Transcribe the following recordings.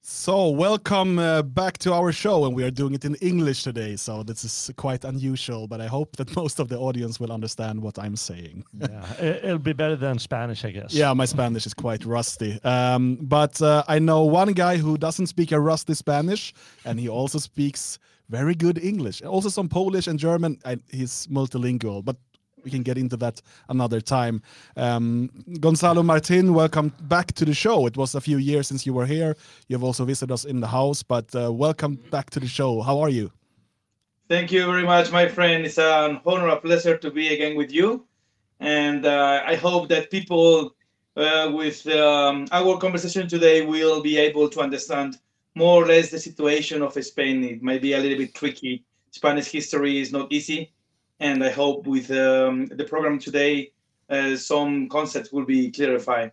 So, welcome uh, back to our show, and we are doing it in English today. So, this is quite unusual, but I hope that most of the audience will understand what I'm saying. yeah, it'll be better than Spanish, I guess. Yeah, my Spanish is quite rusty. Um, but uh, I know one guy who doesn't speak a rusty Spanish, and he also speaks very good English. Also, some Polish and German. I, he's multilingual, but we can get into that another time. Um, Gonzalo Martin, welcome back to the show. It was a few years since you were here. You've also visited us in the house, but uh, welcome back to the show. How are you? Thank you very much, my friend. It's an honor, a pleasure to be again with you. And uh, I hope that people uh, with um, our conversation today will be able to understand more or less the situation of Spain. It might be a little bit tricky. Spanish history is not easy and I hope with um, the program today, uh, some concepts will be clarified.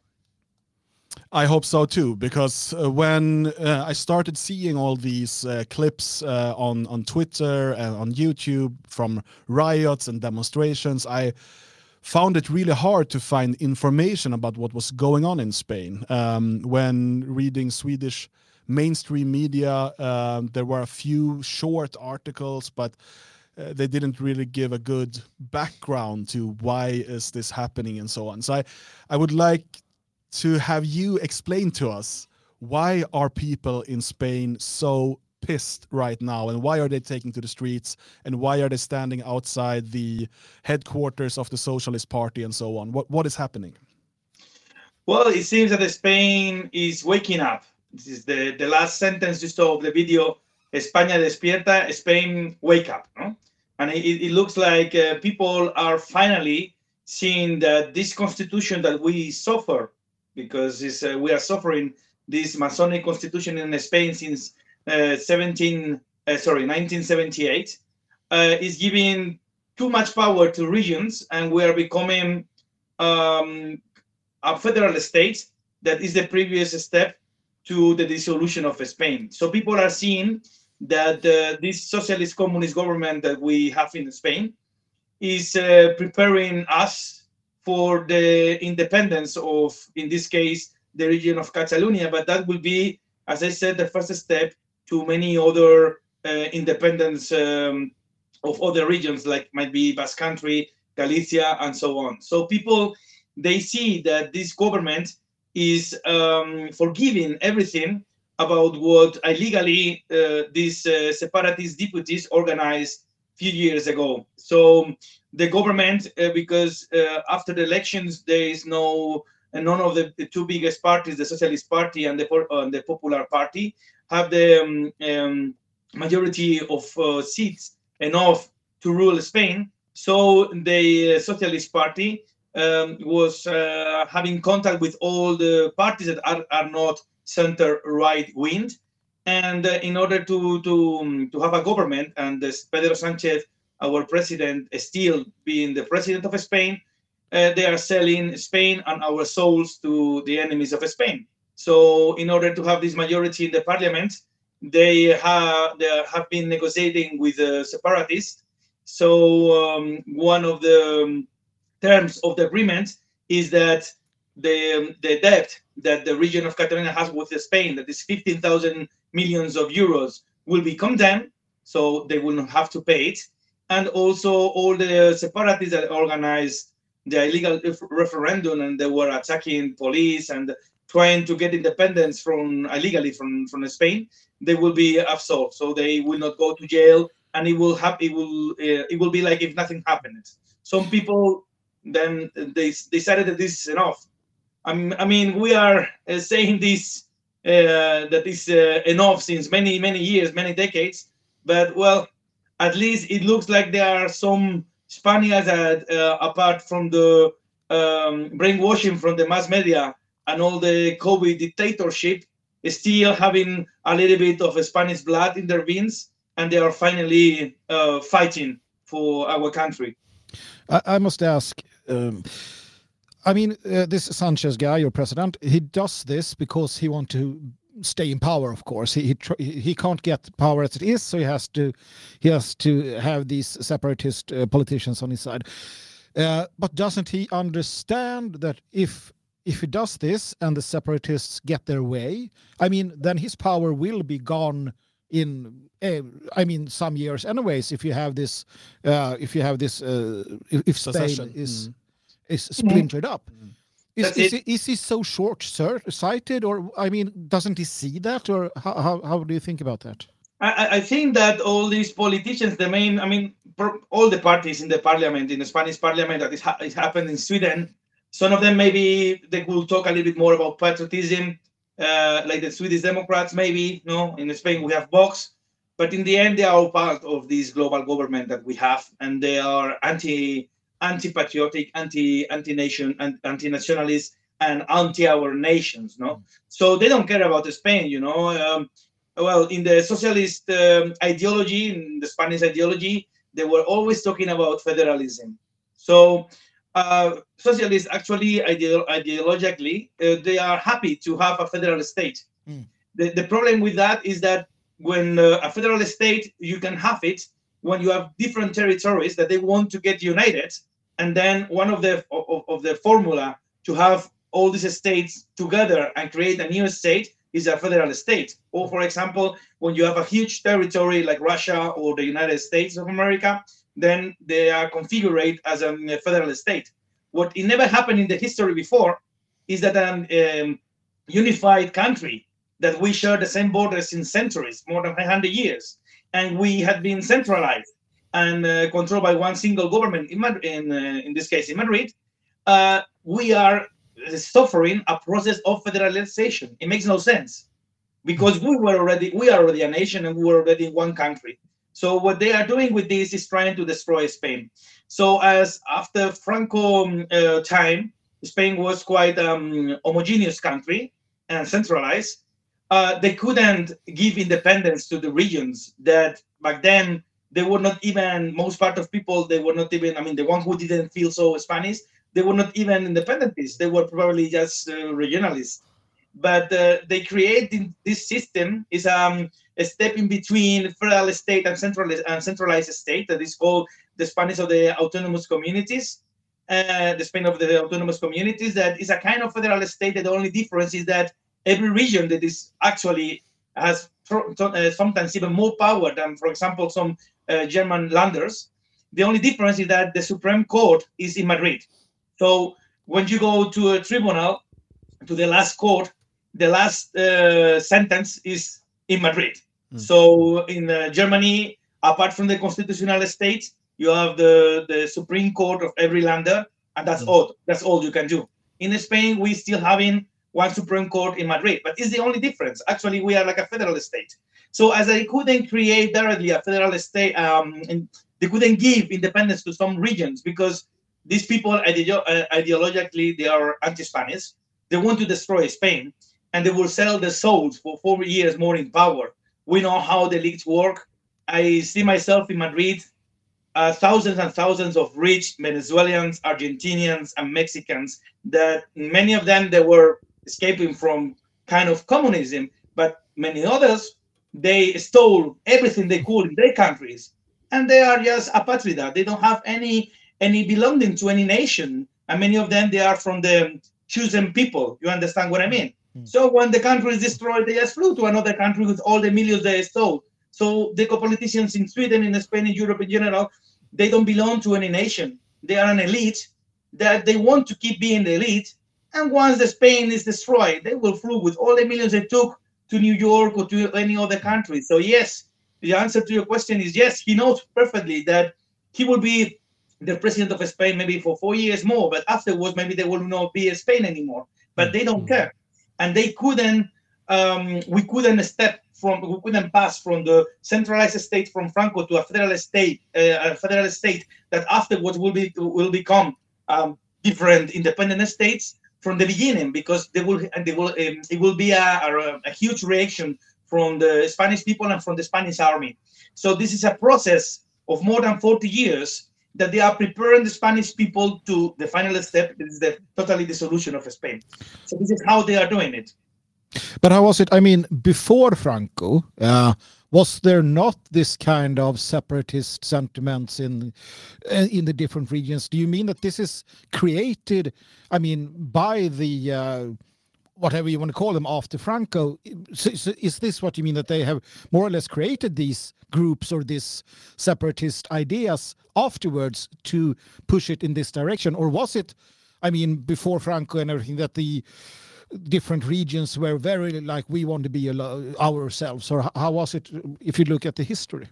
I hope so too, because uh, when uh, I started seeing all these uh, clips uh, on on Twitter and on YouTube from riots and demonstrations, I found it really hard to find information about what was going on in Spain. Um, when reading Swedish mainstream media, um, there were a few short articles, but uh, they didn't really give a good background to why is this happening and so on. So I, I would like to have you explain to us why are people in Spain so pissed right now and why are they taking to the streets and why are they standing outside the headquarters of the Socialist Party and so on? What what is happening? Well, it seems that Spain is waking up. This is the, the last sentence you saw of the video. España despierta, Spain wake up. No? and it, it looks like uh, people are finally seeing that this constitution that we suffer because uh, we are suffering this Masonic constitution in Spain since uh, 17 uh, sorry 1978 uh, is giving too much power to regions and we are becoming um, a federal state that is the previous step to the dissolution of Spain. So people are seeing that uh, this socialist communist government that we have in Spain is uh, preparing us for the independence of, in this case, the region of Catalonia. But that will be, as I said, the first step to many other uh, independence um, of other regions, like might be Basque Country, Galicia, and so on. So people they see that this government is um, forgiving everything about what illegally uh, these uh, separatist deputies organized a few years ago. So the government, uh, because uh, after the elections, there is no none of the, the, two biggest parties, the Socialist Party and the, uh, the Popular Party, have the um, um, majority of uh, seats enough to rule Spain. So the Socialist Party um, was having contact with all the parties that are, are not center right wing. And uh, in order to, to, um, to have a government, and Pedro Sanchez, our president, still being the president of Spain, uh, they are selling Spain and our souls to the enemies of Spain. So, in order to have this majority in the parliament, they have they have been negotiating with the separatists. So, um, one of the um, terms of the agreement is that the the debt that the region of Catalonia has with Spain, that is 15,000 millions of euros, will be condemned, so they will not have to pay it. And also, all the separatists that organized the illegal referendum and they were attacking police and trying to get independence from illegally from, from Spain, they will be absolved. So they will not go to jail, and it will have it will uh, it will be like if nothing happened. Some people then they decided that this is enough I mean, we are uh, saying this uh, that is uh, enough since many, many years, many decades. But well, at least it looks like there are some Spaniards that, uh, apart from the um, brainwashing from the mass media and all the COVID dictatorship, still having a little bit of Spanish blood in their veins, and they are finally uh, fighting for our country. I, I must ask. Um, I mean, uh, this Sanchez guy, your president, he does this because he wants to stay in power. Of course, he he, he can't get power as it is, so he has to he has to have these separatist uh, politicians on his side. Uh, but doesn't he understand that if if he does this and the separatists get their way, I mean, then his power will be gone in uh, I mean some years anyways if you have this uh, if you have this uh, if, if Spain is Mm. Is splintered up. Mm. Is, is, it. he, so short sighted or I mean doesn't he see that or how, how, how do you think about that? I, I- I think that all these politicians, the main, I mean, pro- all the parties in the parliament, in the Spanish parliament, that is, ha- is happened in Sweden. Some of them maybe they will talk a little bit more about patriotism, uh, like the Swedish Democrats, maybe. No, in Spain we have Vox, but in the end they are all part of this global government that we have, and they are anti anti-patriotic, anti anti-nation, and anti-nationalist, and anti our nations. No, so they don't care about Spain. You know. Um, well, in the socialist um, ideology, in the Spanish ideology, they were always talking about federalism. So, uh, socialists actually, ideo- ideologically, uh, they are happy to have a federal state. Mm. The, the problem with that is that when uh, a federal state, you can have it when you have different territories that they want to get united, and then one of the of, of the formula to have all these states together and create a new state is a federal state. Or, for example, when you have a huge territory like Russia or the United States of America, then they are configured as a federal state. What it never happened in the history before is that an um, unified country that we share the same borders in centuries, more than 500 years, and we had been centralized and uh, controlled by one single government in, Mad- in, uh, in this case in Madrid, uh, we are suffering a process of federalization. It makes no sense because we were already we are already a nation and we were already in one country. So what they are doing with this is trying to destroy Spain. So as after Franco um, uh, time, Spain was quite um, homogeneous country and centralized. Uh, they couldn't give independence to the regions that back then they were not even most part of people they were not even i mean the one who didn't feel so spanish they were not even independentists. They were probably just uh, regionalists. But uh, they created this system is um, a step in between federal state and centralized and centralized state that is called the spanish of the autonomous communities uh, the spain of the autonomous communities that is a kind of federal state that the only difference is that every region that is actually has uh, sometimes even more power than for example some uh, german landers the only difference is that the supreme court is in madrid so when you go to a tribunal to the last court the last uh, sentence is in madrid Mm. so in uh, germany apart from the constitutional states, you have the, the supreme court of every lander and that's Mm. all that's all you can do in spain we still having one supreme court in madrid but it's the only difference. Actually we are like a federal state. So as they couldn't create directly a federal state um, they couldn't give independence to some regions because these people ideo- uh, ideologically they are anti-spanish. They want to destroy spain and they will sell their souls for four years more in power. We know how the leagues work. I see myself in madrid uh, thousands and thousands of rich venezuelans argentinians and mexicans that many of them they were escaping from kind of communism but many others they stole everything they could in their countries. And they are just apatrida they don't have any any belonging to any nation. And many of them they are from the chosen people. You understand what i mean? Mm. so when the country is destroyed they just flew to another country with all the millions they stole. So the politicians in sweden in spain in europe in general they don't belong to any nation. They are an elite. That they want to keep being the elite and once the spain is destroyed they will flew with all the millions they took to new york or to any other country. So yes the answer to your question is yes he knows perfectly that he will be the president of spain maybe for four years more but afterwards maybe they will not be spain anymore. But they don't care. And they couldn't um, we couldn't step from we couldn't pass from the centralized state from franco to a federal state uh, a federal state that afterwards will be will become um, different independent states from the beginning because they will and they will um, it will be a, a, a huge reaction from the spanish people and from the spanish army so this is a process of more than 40 years that they are preparing the Spanish people to the final step. This is the totally dissolution of Spain. So this is how they are doing it. But how was it? I mean, before Franco, uh, was there not this kind of separatist sentiments in uh, in the different regions? Do you mean that this is created? I mean, by the uh, whatever you want to call them after Franco. So, so is this what you mean that they have more or less created these groups or these separatist ideas afterwards to push it in this direction, or was it? I mean, before Franco and everything, that the different regions were very like we want to be ourselves, or how was it if you look at the history?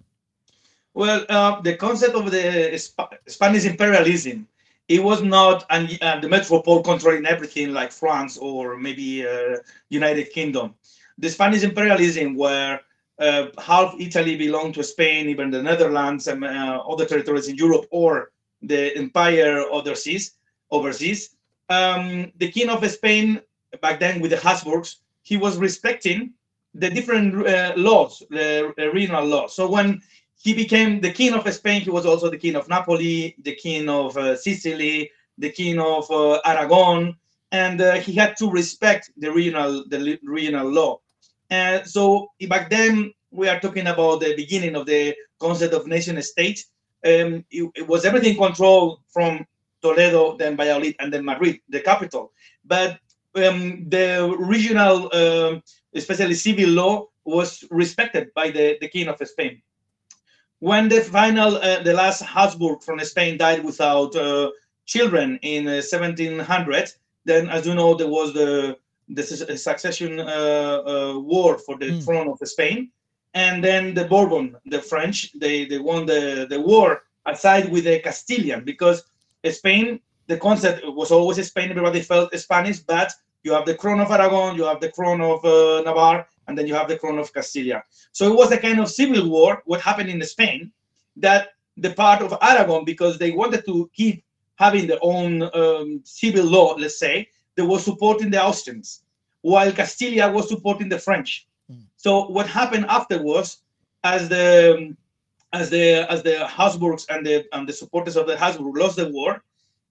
Well, uh, the concept of the Sp Spanish imperialism it was not an, uh, the metropole controlling everything like France or maybe uh, United Kingdom. The Spanish imperialism, where uh, half Italy belonged to Spain, even the Netherlands and uh, other territories in Europe, or the empire overseas, overseas. Um, the king of Spain back then with the Habsburgs, he was respecting the different uh, laws, the regional laws. So when he became the king of Spain. He was also the king of Napoli, the king of uh, Sicily, the king of uh, Aragon, and uh, he had to respect the regional the regional law. And so back then we are talking about the beginning of the concept of nation state. Um, it, it, was everything controlled from Toledo, then Valladolid, and then Madrid, the capital. But um, the regional, uh, especially civil law, was respected by the, the king of Spain when the final, uh, the last Habsburg from Spain died without uh, children in 1700, uh, then as you know, there was the the succession uh, uh, war for the mm. throne of Spain, and then the Bourbon, the French, they they won the the war aside with the Castilian because Spain, the concept was always Spain. Everybody felt Spanish, but you have the crown of Aragon, you have the crown of Navarre, and then you have the crown of Castilla. So it was a kind of civil war, what happened in Spain, that the part of Aragon, because they wanted to keep having their own um, civil law, let's say, they were supporting the Austrians, while Castilla was supporting the French. Mm. So what happened afterwards, as the as the as the Habsburgs and the and the supporters of the Habsburg lost the war,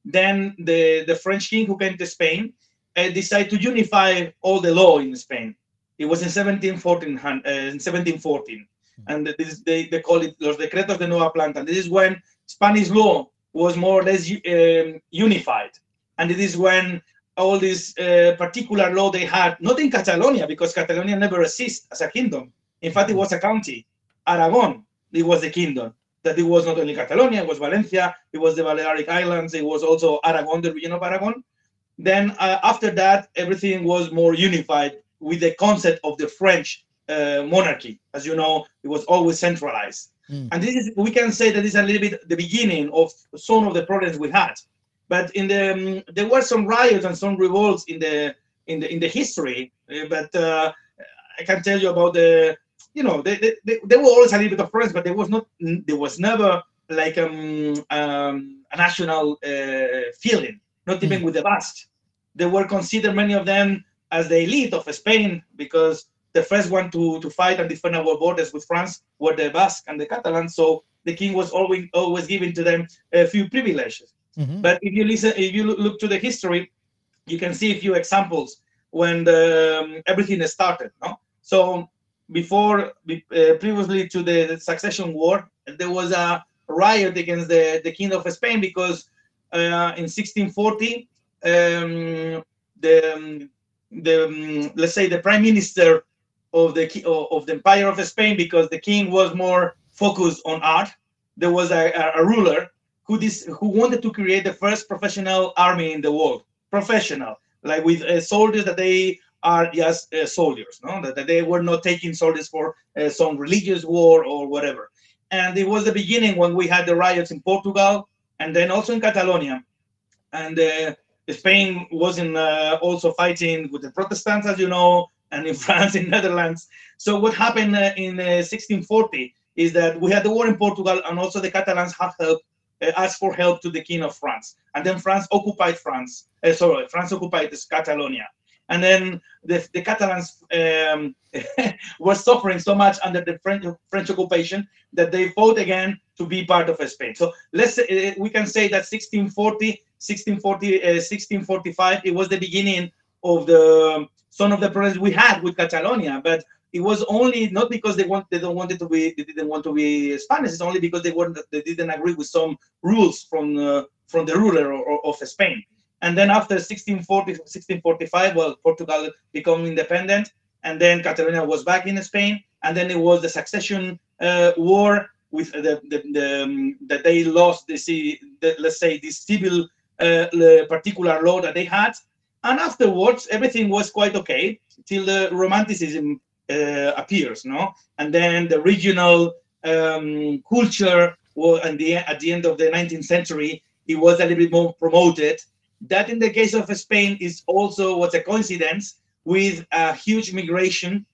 then the the French king who came to Spain uh, decided to unify all the law in Spain. It was in 1714, uh, in 1714. Hmm. and this, they, they call it Los Decretos de Nueva Planta. And this is when Spanish law was more or less um, unified. And it is when all this uh, particular law they had, not in Catalonia, because Catalonia never existed as a kingdom. In fact, it was a county. Aragon, it was a kingdom. That it was not only Catalonia, it was Valencia, it was the Balearic Islands, it was also Aragon, the region of Aragon. Then uh, after that, everything was more unified with the concept of the French uh, monarchy. As you know, it was always centralized. Mm. And this is, we can say that this is a little bit the beginning of some of the problems we had. But in the, um, there were some riots and some revolts in the in the in the history. Uh, but uh, I can tell you about the, you know, they, they, they, they, were always a little bit of friends, but there was not, there was never like um, um, a national uh, feeling. Not even mm. with the Basque. They were considered many of them as the elite of Spain because the first one to, to fight and defend our borders with France were the Basque and the Catalans. So the king was always always giving to them a few privileges. Mm-hmm. But if you listen, if you look to the history, you can see a few examples when the, um, everything started. No? So before, uh, previously to the succession war, there was a riot against the, the king of Spain because in 1640 um, the um, the um, let's say the prime minister of the of the empire of Spain because the king was more focused on art. There was a, a, ruler who this who wanted to create the first professional army in the world, professional, like with uh, soldiers that they are just uh, soldiers, no, that, that, they were not taking soldiers for uh, some religious war or whatever. And it was the beginning when we had the riots in Portugal and then also in Catalonia, and uh, Spain was in uh, also fighting with the Protestants, as you know, and in France, in Netherlands. So what happened uh, in 1640 uh, is that we had the war in Portugal, and also the Catalans had help, uh, asked for help to the King of France, and then France occupied France. sorry, France occupied Catalonia, and then the, the Catalans um, were suffering so much under the French, French occupation that they fought again to be part of Spain. So let's say, we can say that 1640 1640, uh, 1645, it was the beginning of the some of the problems we had with Catalonia. But it was only not because they want they don't want to be they didn't want to be Spanish. It's only because they weren't they didn't agree with some rules from uh, from the ruler of, of Spain. And then after 1640 1645, well, Portugal became independent, and then Catalonia was back in Spain, and then it was the succession uh, war with the, the, the um, that they lost the, the let's say this civil uh, particular law that they had, and afterwards everything was quite okay till the romanticism uh, appears, no? And then the regional um, culture, well, and the at the end of the 19th century, it was a little bit more promoted. That, in the case of Spain, is also what's a coincidence with a huge migration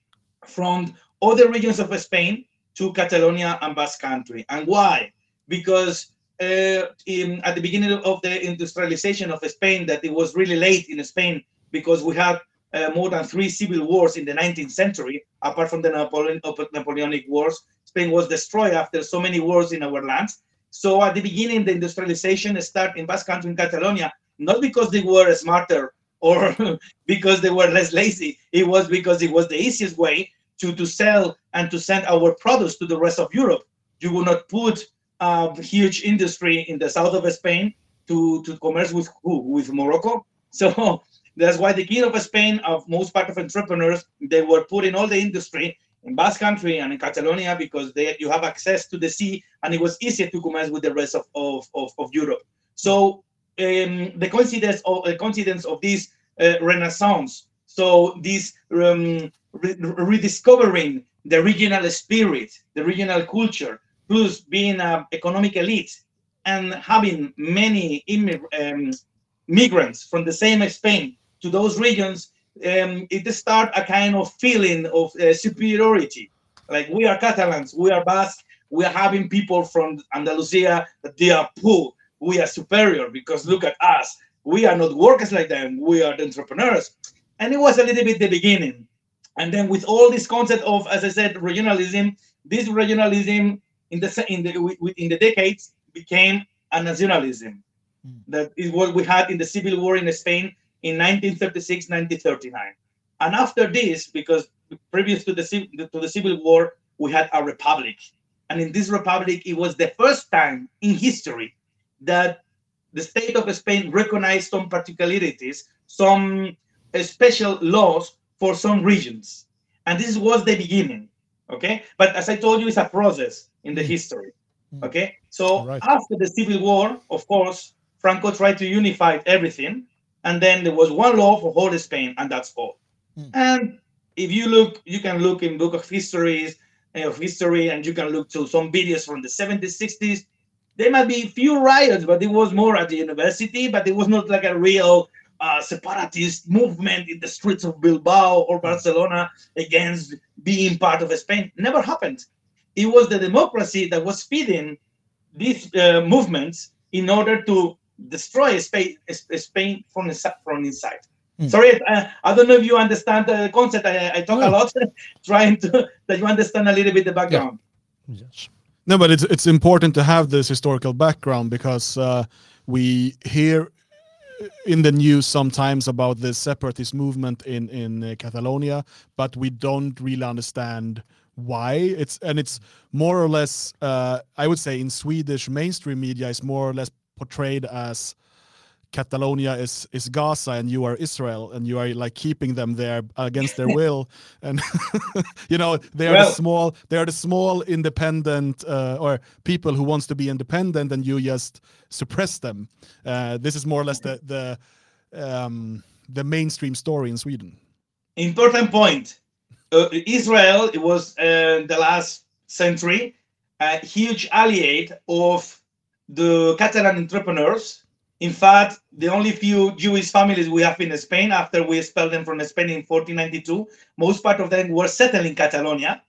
from other regions of Spain to Catalonia and Basque Country. And why? Because uh, in, at the beginning of the industrialization of Spain, that it was really late in Spain because we had uh, more than three civil wars in the 19th century, apart from the Napoleon, Napoleonic Wars. Spain was destroyed after so many wars in our lands. So at the beginning, the industrialization started in Basque Country in Catalonia, not because they were smarter or because they were less lazy. It was because it was the easiest way to, to sell and to send our products to the rest of Europe. You would not put a huge industry in the south of Spain to, to commerce with who? With Morocco. So that's why the king of Spain, of most part of entrepreneurs, they were putting all the industry in Basque Country and in Catalonia because they, you have access to the sea and it was easier to commerce with the rest of, of, of, of Europe. So um, the coincidence of the coincidence of this uh, renaissance, so this um, re rediscovering the regional spirit, the regional culture, plus being an economic elite and having many um, migrants from the same Spain to those regions, um, it start a kind of feeling of uh, superiority. Like we are Catalans, we are Basque, we are having people from Andalusia they are poor. We are superior because look at us. We are not workers like them. We are the entrepreneurs. And it was a little bit the beginning. And then with all this concept of, as I said, regionalism, this regionalism in the in the in the decades became a nationalism. Mm. That is what we had in the civil war in Spain in 1936, 1939. And after this, because previous to the, to the Civil War, we had a republic. And in this republic, it was the first time in history that the state of Spain recognized some particularities, some special laws for some regions. And this was the beginning. Okay. But as I told you, it's a process in the history. Hmm. Okay. So right. after the Civil War, of course, Franco tried to unify everything and then there was one law for whole Spain, and that's all. Mm. And if you look, you can look in book of histories uh, of history, and you can look to some videos from the 70s, 60s. There might be few riots, but it was more at the university, but it was not like a real uh, separatist movement in the streets of Bilbao or. Barcelona against being part of Spain. Never happened. It was the democracy that was feeding these uh, movements in order to destroy Spain, Spain from the from inside. Mm. Sorry, I, I, don't know if you understand the concept. I, I talk a lot, trying to that you understand a little bit the background. Yeah. Yes. No, but it's it's important to have this historical background because uh, we hear in the news sometimes about the separatist movement in in uh, Catalonia, but we don't really understand why. It's and it's more or less uh, I would say in Swedish mainstream media is more or less portrayed as Catalonia is is Gaza and you are Israel and you are like keeping them there against their will and you know they are well, the small they are the small independent uh, or people who wants to be independent and you just suppress them. Uh, this is more or less the the um, the mainstream story in Sweden. Important point. Uh, Israel it was uh, the last century a huge ally of the Catalan entrepreneurs. In fact, the only few Jewish families we have in Spain after we expelled them from Spain in 1492, most part of them were settled in Catalonia.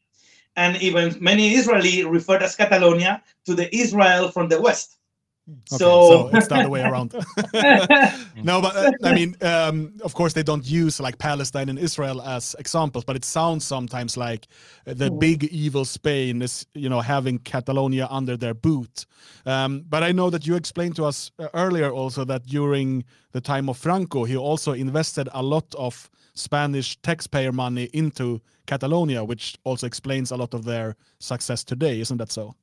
And even many Israeli referred as Catalonia to the Israel from the West. Okay, so, it's not the other way around. no, but uh, I mean, um, of course, they don't use like Palestine and Israel as examples, but it sounds sometimes like the mm. big evil Spain is, you know, having Catalonia under their boot. Um, but I know that you explained to us uh, earlier also that during the time of Franco, he also invested a lot of Spanish taxpayer money into Catalonia, which also explains a lot of their success today. Isn't that so?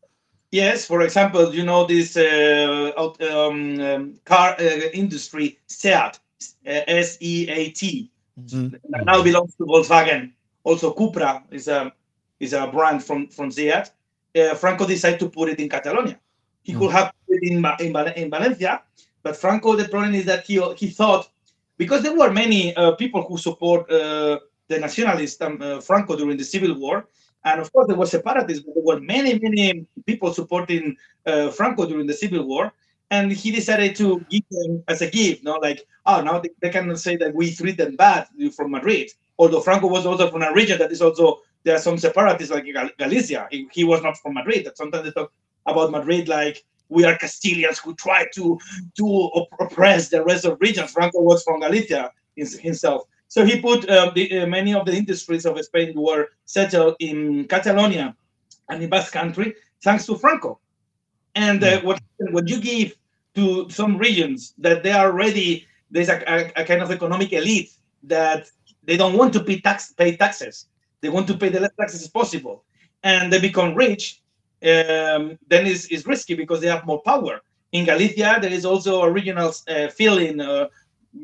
Yes, for example, you know this uh, um, um, car uh, industry, SEAT, uh, S-E-A-T, mm-hmm. now belongs to Volkswagen. Also, Cupra is a is a brand from from SEAT. Uh, Franco decided to put it in Catalonia. He mm-hmm. could have put it in, in, in Valencia, but Franco, the problem is that he he thought because there were many uh, people who support uh, the nationalist um, Franco during the civil war and of course, there were separatists, but there were many, many people supporting uh, Franco during the Civil War. And he decided to give them as a gift, no, like, oh, now they, they cannot say that we treat them bad from Madrid. Although Franco was also from a region that is also, there are some separatists like Galicia. He, he was not from Madrid. That sometimes they talk about Madrid like we are Castilians who try to to oppress the rest of regions. Franco was from Galicia himself. So he put uh, the, uh, many of the industries of Spain were settled in Catalonia and in Basque Country, thanks to Franco. And uh, what when you give to some regions that they are already there's a, a, a, kind of economic elite that they don't want to pay tax pay taxes. They want to pay the less taxes as possible, and they become rich. Um, then it's, it's risky because they have more power. In Galicia, there is also a regional uh, feeling uh,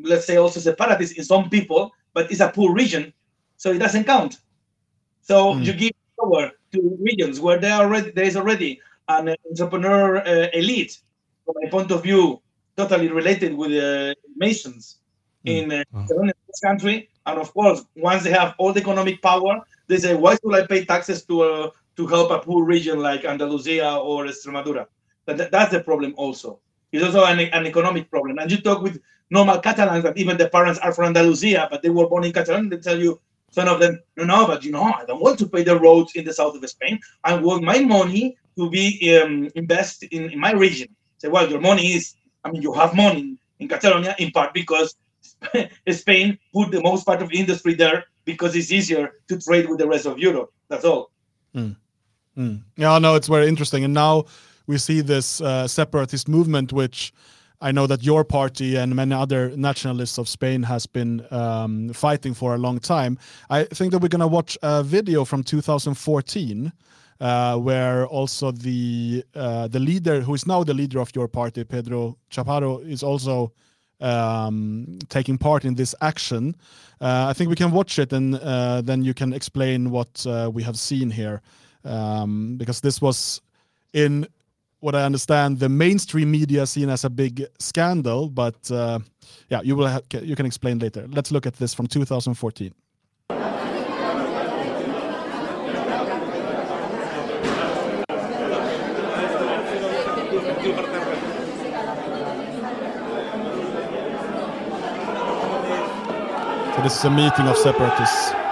let's say also separatists in some people, but it's a poor region, so it doesn't count. So mm. you give power to regions where there already there is already an entrepreneur uh, elite, from my point of view, totally related with the Masons mm. in uh, this country. And of course, once they have all the economic power, they say, why should I pay taxes to uh, to help a poor region like Andalusia or Extremadura? But that's the problem also. It's also an, an economic problem. And you talk with normal Catalans that even the parents are from Andalusia, but they were born in Catalonia, they tell you, some of them, no, no, but you know, I don't want to pay the roads in the south of Spain. I want my money to be um, invested in, in my region. Say, well, your money is, I mean, you have money in Catalonia in part because Spain put the most part of industry there because it's easier to trade with the rest of Europe. That's all. Mm. Mm. Yeah, no, it's very interesting. And now we see this uh, separatist movement, which I know that your party and many other nationalists of Spain has been um, fighting for a long time. I think that we're going to watch a video from 2014 uh, where also the uh, the leader, who is now the leader of your party, Pedro Chaparro, is also um, taking part in this action. Uh, I think we can watch it and uh, then you can explain what uh, we have seen here, um, because this was in what I understand, the mainstream media seen as a big scandal. But uh, yeah, you will you can explain later. Let's look at this from 2014. So this is a meeting of separatists.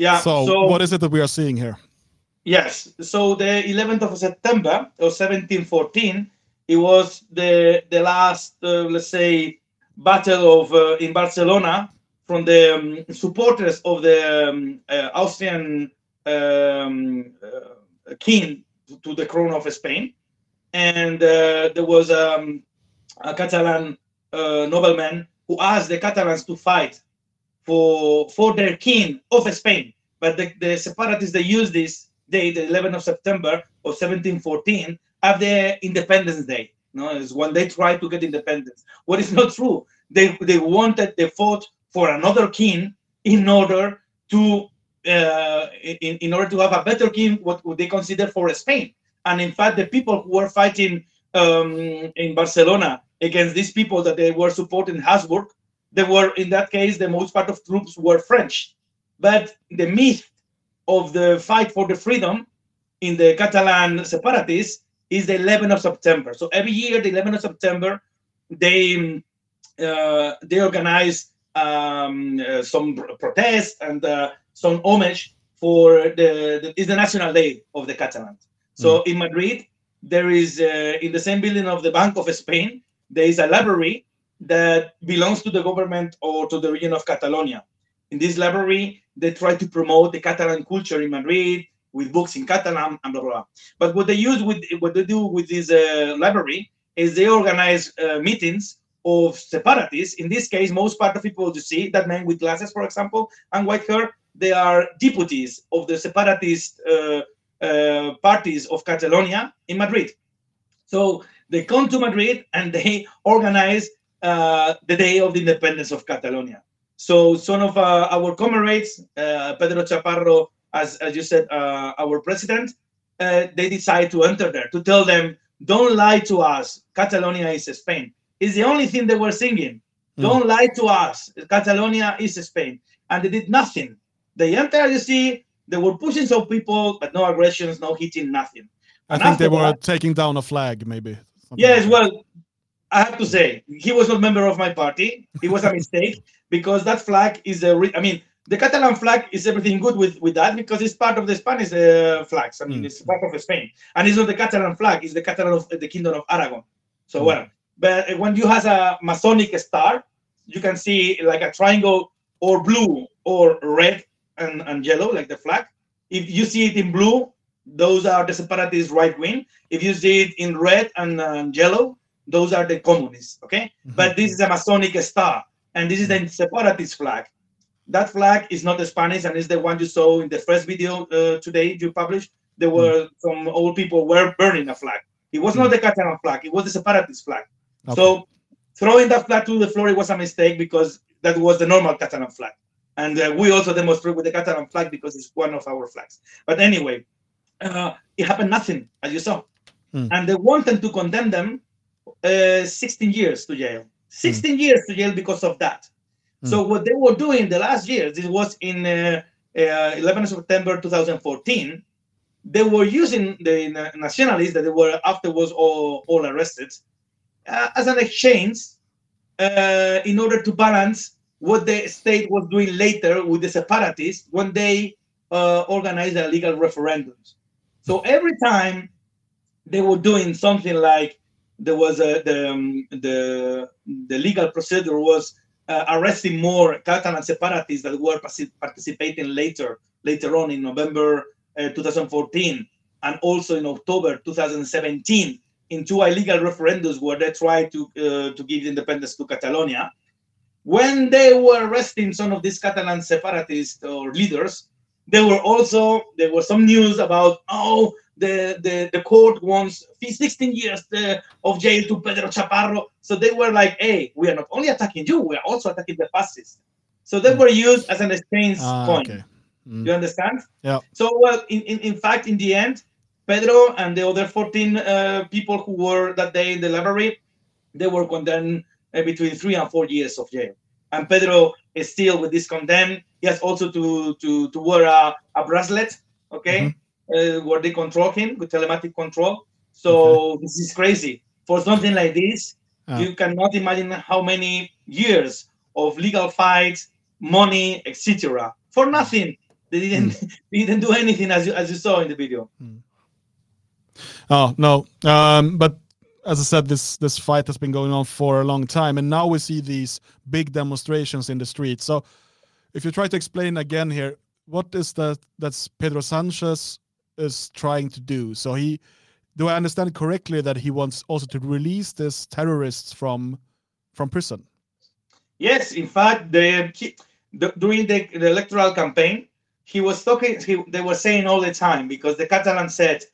Yeah. So, so, what is it that we are seeing here? Yes. So the 11th of September of 1714, it was the the last, uh, let's say, battle of uh, in Barcelona from the um, supporters of the um, uh, Austrian um, uh, king to, the crown of Spain, and uh, there was um, a Catalan uh, nobleman who asked the Catalans to fight for for their king of Spain. But the, the separatists they use this day, the 11th of September of 1714, as the Independence Day. No, it's when they tried to get independence. What is not true. They they wanted they fought for another king in order to uh, in, in order to have a better king, what would they consider for Spain. And in fact, the people who were fighting um, in Barcelona against these people that they were supporting Habsburg, they were in that case the most part of troops were French. But the myth of the fight for the freedom in the Catalan separatists is the 11th of September. So every year, the 11th of September, they uh, they organize um, uh, some protest and uh, some homage for the, the is the national day of the Catalans. So mm. in Madrid, there is uh, in the same building of the Bank of Spain, there is a library that belongs to the government or to the region of Catalonia. In this library, they try to promote the Catalan culture in Madrid, with books in Catalan and blah, blah, blah. But what they use with what they do with this uh, library is they organize uh, meetings of separatists. In this case, most part of people you see that men with glasses, for example, and white hair, they are deputies of the separatist uh, uh parties of Catalonia in Madrid. So they come to Madrid and they organize uh, the day of the independence of Catalonia. So some of uh, our comrades, Pedro Chaparro as, as you said, uh, our president, uh, they decide to enter there to tell them, don't lie to us. Catalonia is Spain. It's the only thing they were singing. Mm. Don't lie to us. Catalonia is Spain. And they did nothing. They entered, you see, they were pushing some people, but no aggressions, no hitting, nothing. I and think they were that, taking down a flag, maybe. Yes, like well, I have to say, he was not member of my party. It was a mistake because that flag is a. Re- I mean, the Catalan flag is everything good with, with that because it's part of the Spanish uh, flags. I mean, mm. it's part of Spain, and it's not the Catalan flag; it's the Catalan of the Kingdom of Aragon. So mm. well, but when you have a Masonic star, you can see like a triangle or blue or red and, and yellow, like the flag. If you see it in blue, those are the separatist right wing. If you see it in red and uh, yellow, those are the communists. Okay, mm-hmm. but this is a Masonic star, and this is the separatist flag that flag is not the Spanish and it's the one you saw in the first video uh, today you published. There were mm. some old people were burning a flag. It was mm. not the Catalan flag, it was the separatist flag. Okay. So throwing that flag to the floor it was a mistake because that was the normal Catalan flag. And uh, we also demonstrate with the Catalan flag because it's one of our flags. But anyway, uh, it happened nothing, as you saw. Mm. And they wanted to condemn them uh, 16 years to jail. 16 mm. years to jail because of that. So hmm. what they were doing the last year, this was in uh, uh, 11 September 2014, they were using the nationalists that they were afterwards all, all arrested uh, as an exchange uh, in order to balance what the state was doing later with the separatists when they uh, organized their legal referendums. So every time they were doing something like there was a, the, um, the the legal procedure was uh, arresting more Catalan separatists that were participating later, later on in November uh, 2014 and also in October 2017 in two illegal referendums where they tried to uh, to give independence to Catalonia. When they were arresting some of these Catalan separatists or leaders, there were also there was some news about oh the, the, the court wants 16 years uh, of jail to Pedro Chaparro. So they were like, hey, we are not only attacking you, we are also attacking the fascists. So they were used as an exchange ah, point. Okay. Mm. You understand? Yeah. So, well, in, in, in fact, in the end, Pedro and the other 14 uh, people who were that day in the library, they were condemned uh, between three and four years of jail. And Pedro is still with this condemned. He has also to to to wear a, a bracelet, okay, mm-hmm uh, where they control him with telematic control. So okay. this is crazy. For something like this, uh. you cannot imagine how many years of legal fights, money, etc. For nothing. They didn't mm. they didn't do anything as you as you saw in the video. Mm. Oh no, um, but as I said, this this fight has been going on for a long time, and now we see these big demonstrations in the streets. So, if you try to explain again here, what is that? That's Pedro Sanchez is trying to do. So he, do I understand correctly that he wants also to release these terrorists from from prison? Yes, in fact, the, the during the, the, electoral campaign, he was talking. He, they were saying all the time because the Catalan said,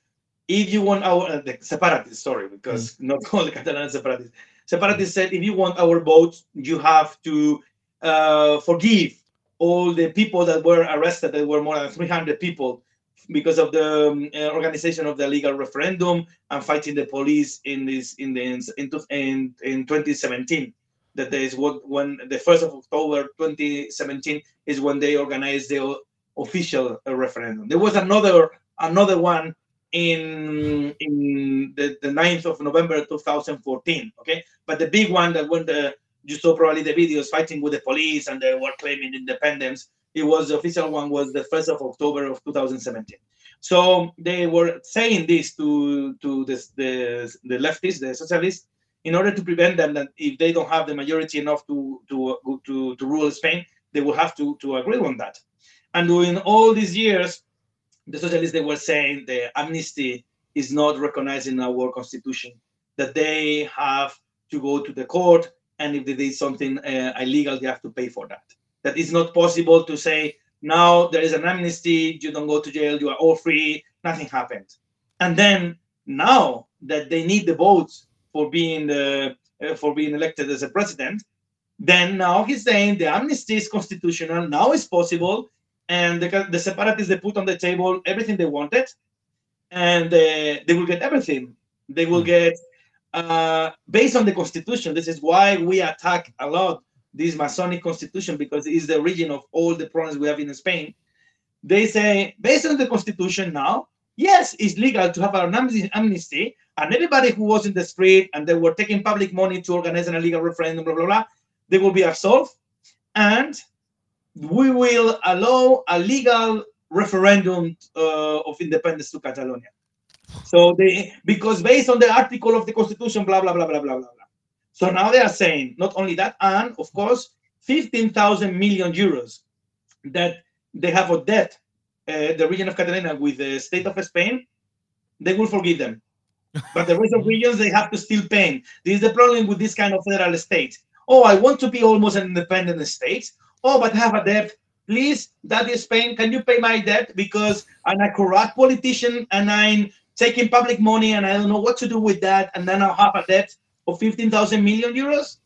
"If you want our uh, the separatists, sorry, because not all the Catalans separatists. Separatists said, if you want our votes, you have to uh, forgive all the people that were arrested. There were more than 300 people because of the um, uh, organization of the legal referendum and fighting the police in this in the in, in, in 2017 that is what when the first of october 2017 is when they organized the official uh, referendum. There was another another one in in the, the 9th of november 2014 okay? But the big one that when the you saw probably the videos fighting with the police and they were claiming independence it was the official one was the 1st of October of 2017. So they were saying this to to this, the the leftists, the socialists, in order to prevent them that if they don't have the majority enough to to to, to rule Spain, they will have to to agree on that. And during all these years, the socialists they were saying the amnesty is not recognized in our constitution, that they have to go to the court, and if they did something uh, illegal, they have to pay for that that it's not possible to say now there is an amnesty, you don't go to jail, you are all free, nothing happened. And then now that they need the votes for being the uh, for being elected as a president, then now he's saying the amnesty is constitutional, now it's possible, and the, the separatists they put on the table everything they wanted, and uh, they will get everything. They will hmm. get uh, based on the constitution. This is why we attack a lot this Masonic constitution because it is the origin of all the problems we have in Spain. They say, based on the constitution now, yes, it's legal to have an amnesty, and everybody who was in the street and they were taking public money to organize an illegal referendum, blah, blah, blah, they will be absolved. And we will allow a legal referendum uh, of independence to Catalonia. So they, because based on the article of the constitution, blah, blah, blah, blah, blah, blah. So now they are saying not only that, and of course, 15,000 million euros that they have a debt, uh, the region of Catalonia with the state of Spain, they will forgive them. But the rest of regions, they have to still pay. This is the problem with this kind of federal state. Oh, I want to be almost an independent state. Oh, but I have a debt. Please, that is Spain. Can you pay my debt? Because I'm a corrupt politician and I'm taking public money and I don't know what to do with that. And then I'll have a debt of 15,000 million euros.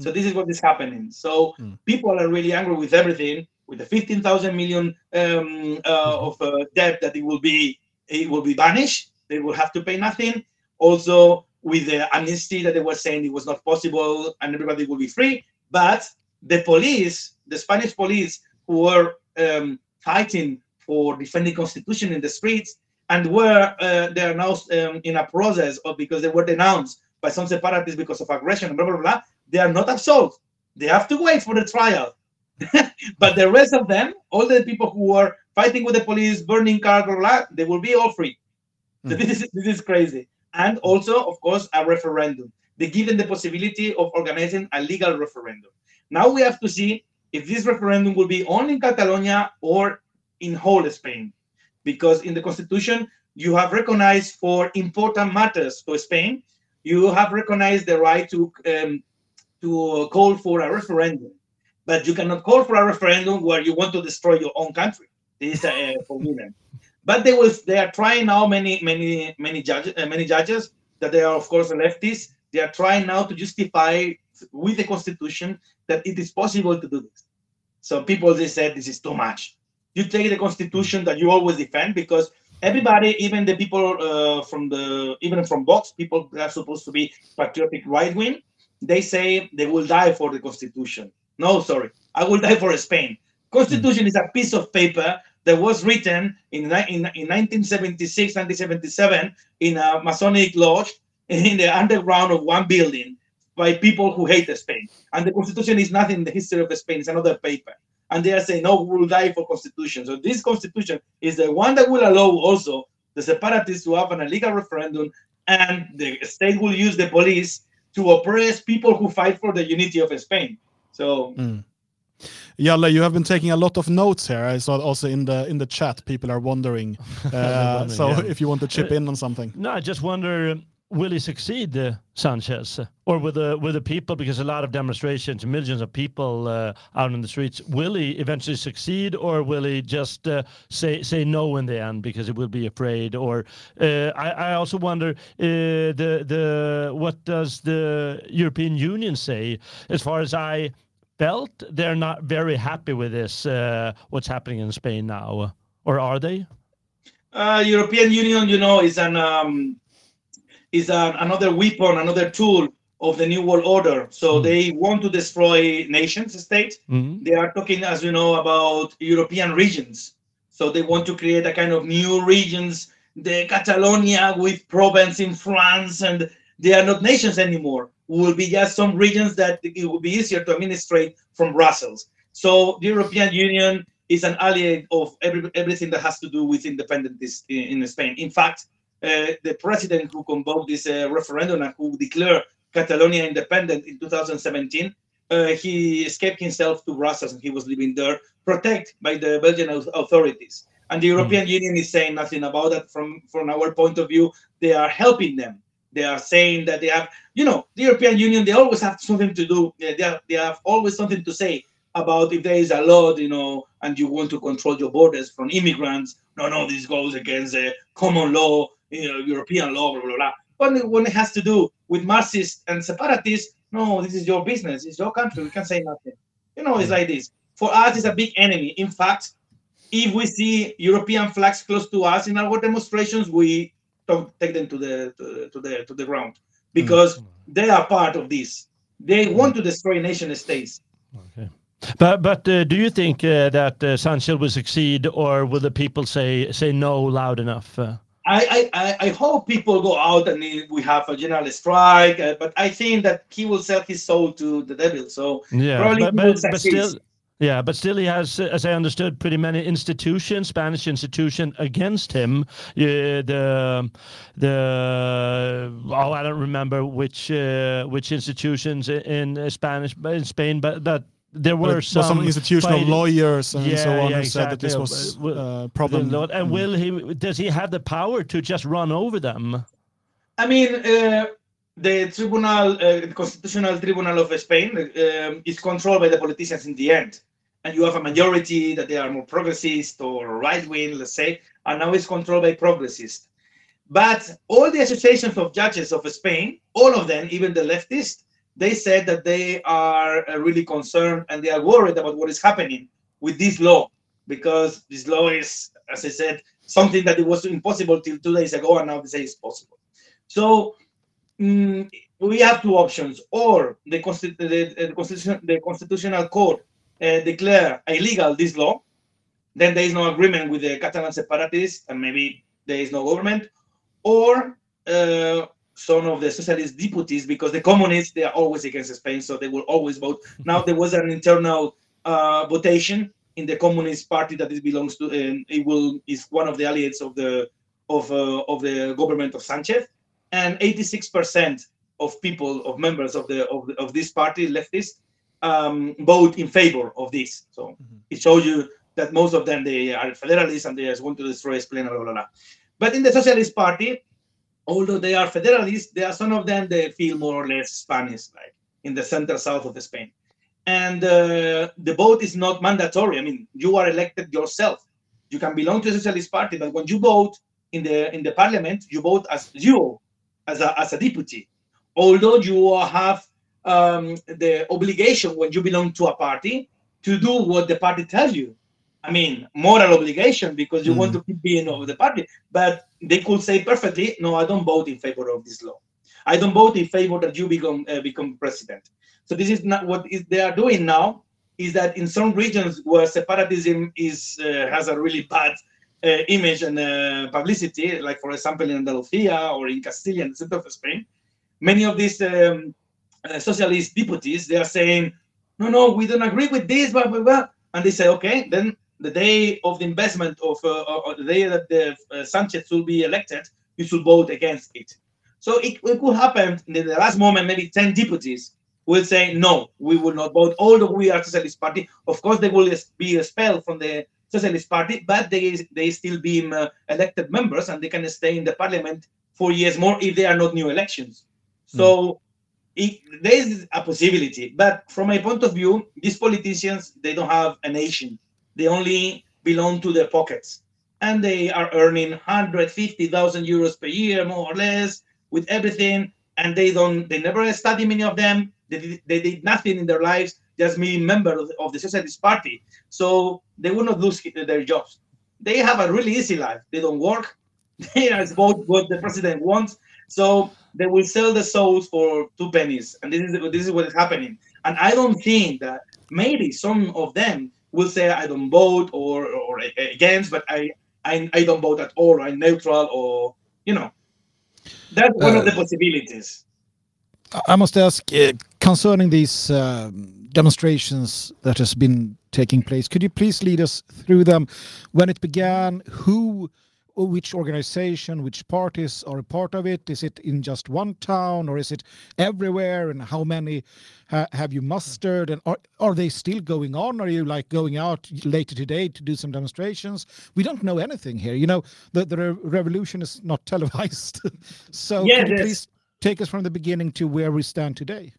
So this is what is happening. So mm. people are really angry with everything, with the 15,000 million um, uh, of uh, debt that it will be it will be vanished. They will have to pay nothing. Also with the amnesty that they were saying it was not possible and everybody will be free. But the police, the Spanish police, who were um, fighting for defending constitution in the streets and were uh, they are now um, in a process of because they were denounced by some separatists because of aggression, blah, blah, blah, they are not absolved. They have to wait for the trial. but the rest of them, all the people who are fighting with the police, burning cars, blah, blah, they will be all free. Mm. So this is, this is crazy. And also, of course, a referendum. They give them the possibility of organizing a legal referendum. Now we have to see if this referendum will be only in Catalonia or in whole Spain. Because in the constitution, you have recognized for important matters to Spain, you have recognized the right to um, to call for a referendum, but you cannot call for a referendum where you want to destroy your own country. This is uh, forbidden. But they will. They are trying now. Many, many, many judges. Uh, many judges that they are, of course, leftists. They are trying now to justify with the constitution that it is possible to do this. So people they said this is too much. You take the constitution that you always defend because everybody, even the people uh, from the even from Vox, people that are supposed to be patriotic right wing, they say they will die for the constitution. No, sorry, I will die for Spain. Constitution mm. is a piece of paper that was written in, in, in 1976, 1977 in a Masonic lodge in the underground of one building by people who hate Spain. And the constitution is nothing in the history of Spain, it's another paper and they are saying, no, we will die for constitution. So this constitution is the one that will allow also the separatists to have an illegal referendum, and the state will use the police to oppress people who fight for the unity of Spain. So. Mm. Jalle, you have been taking a lot of notes here. I saw also in the in the chat people are wondering. Uh, so yeah. if you want to chip in on something. No, I just wonder will he succeed, uh, Sanchez, or with the with the people? Because a lot of demonstrations, millions of people uh, out in the streets. Will he eventually succeed, or will he just uh, say say no in the end because he will be afraid? Or uh, I, I also wonder uh, the the what does the European Union say? As far as I felt, they're not very happy with this. Uh, what's happening in Spain now, or are they? European Union, you know, is an um is an, another weapon, another tool of the new world order. So mm. they want to destroy nations, states. Mm-hmm. They are talking, as you know, about European regions. So they want to create a kind of new regions, the Catalonia with province in France, and they are not nations anymore. Will be just some regions that it will be easier to administrate from Brussels. So the European Union is an ally of every, everything that has to do with independence in, in Spain. In fact, the president who convoked this uh, referendum and who declared Catalonia independent in 2017, uh, he escaped himself to Brussels and he was living there, protected by the Belgian authorities. And the European mm. Union is saying nothing about that. From from our point of view, they are helping them. They are saying that they have, you know, the European Union. They always have something to do. They have, they have always something to say about if there is a law, you know, and you want to control your borders from immigrants. No, no, this goes against the common law you know, European law, blah, blah, blah. But when it has to do with Marxists and separatists, no, this is your business. It's your country. We can't say nothing. You know, it's like this. For us, it's a big enemy. In fact, if we see European flags close to us in our demonstrations, we don't take them to the to, to the to the ground because mm-hmm. they are part of this. They want to destroy nation states. Okay. But but uh, do you think uh, that uh, Sanchez will succeed, or will the people say say no loud enough? Uh? I, I, I hope people go out and we have a general strike, uh, but I think that he will sell his soul to the devil. So yeah, but, but, but still, yeah, but still he has, as I understood, pretty many institutions, Spanish institution against him. Yeah, the the oh, I don't remember which uh, which institutions in Spanish in Spain, but that there were some, some, institutional fighting. lawyers and yeah, so on yeah, who exactly. said that this was a uh, problem. And mm. will he? Does he have the power to just run over them? I mean, uh, the tribunal, uh, the constitutional tribunal of Spain, um, is controlled by the politicians in the end, and you have a majority that they are more progressist or right wing, let's say, and now it's controlled by progressists. But all the associations of judges of Spain, all of them, even the leftists, they said that they are uh, really concerned and they are worried about what is happening with this law because this law is, as I said, something that it was impossible till two days ago, and now they say it's possible. So mm, we have two options: or the, the, the, Constitution, the Constitutional Court uh, declare illegal this law, then there is no agreement with the Catalan separatists, and maybe there is no government, or uh, some of the socialist deputies because the communists they are always against Spain, so they will always vote. Now there was an internal uh, votation in the Communist Party that it belongs to, and it will is one of the allies of the of uh, of the government of Sanchez, and 86% of people of members of the of, of this party leftist um, vote in favor of this. So mm-hmm. it shows you that most of them they are federalists and they just want to destroy Spain, blah, blah, blah. But in the Socialist Party, although they are federalists, there are some of them they feel more or less Spanish, like in the center south of Spain. And uh, the vote is not mandatory. I mean, you are elected yourself. You can belong to a Socialist Party, but when you vote in the in the parliament, you vote as you, as a as a deputy. Although you have um, the obligation when you belong to a party to do what the party tells you. I mean, moral obligation because you mm. want to keep being of the party. But they could say perfectly, no, I don't vote in favor of this law. I don't vote in favor that you become uh, become president. So this is not what is, they are doing now. Is that in some regions where separatism is uh, has a really bad uh, image and uh, publicity, like for example in Andalusia or in Castilla in the center of Spain, many of these um, uh, socialist deputies they are saying, no, no, we don't agree with this, blah blah blah, and they say, okay, then the day of the investment of uh, uh, the day that the uh, Sanchez will be elected, you should vote against it. So it, it could happen in the last moment, maybe 10 deputies will say, no, we will not vote, although we are Socialist Party. Of course, they will be expelled from the Socialist Party, but they, they still be uh, elected members and they can stay in the parliament four years more if there are not new elections. So it, there is a possibility. But from my point of view, these politicians they don't have a nation. They only belong to their pockets, and they are earning 150,000 euros per year, more or less, with everything. And they don't. They never study. Many of them. They did, they did nothing in their lives. Just being member of the, of the Socialist Party. So they will not lose their jobs. They have a really easy life. They don't work. They are vote what the president wants. So they will sell the souls for two pennies, and this is this is what is happening. And I don't think that maybe some of them will say I don't vote or or against, but I I, I don't vote at all. I'm neutral, or you know, that's one of the possibilities. I must ask uh, concerning these um, demonstrations that has been taking place. Could you please lead us through them? When it began, who, which organization, which parties are a part of it? Is it in just one town or is it everywhere? And how many ha have you mustered? And are are they still going on? Are you like going out later today to do some demonstrations? We don't know anything here. You know, the the re revolution is not televised. so Yeah, please take us from the beginning to where we stand today?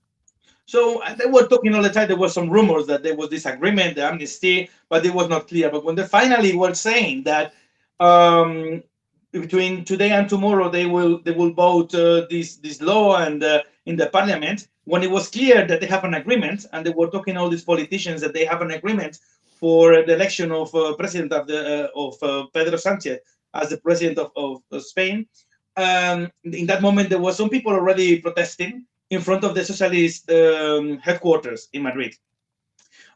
So they were talking all the time. There were some rumors that there was this agreement, the amnesty, but it was not clear. But when they finally were saying that um, between today and tomorrow they will they will vote uh, this this law and uh, in the parliament, when it was clear that they have an agreement, and they were talking all these politicians that they have an agreement for the election of uh, president of the uh, of uh, Pedro Sanchez as the president of, of, Spain. Um, in that moment, there were some people already protesting in front of the socialist um, headquarters in Madrid.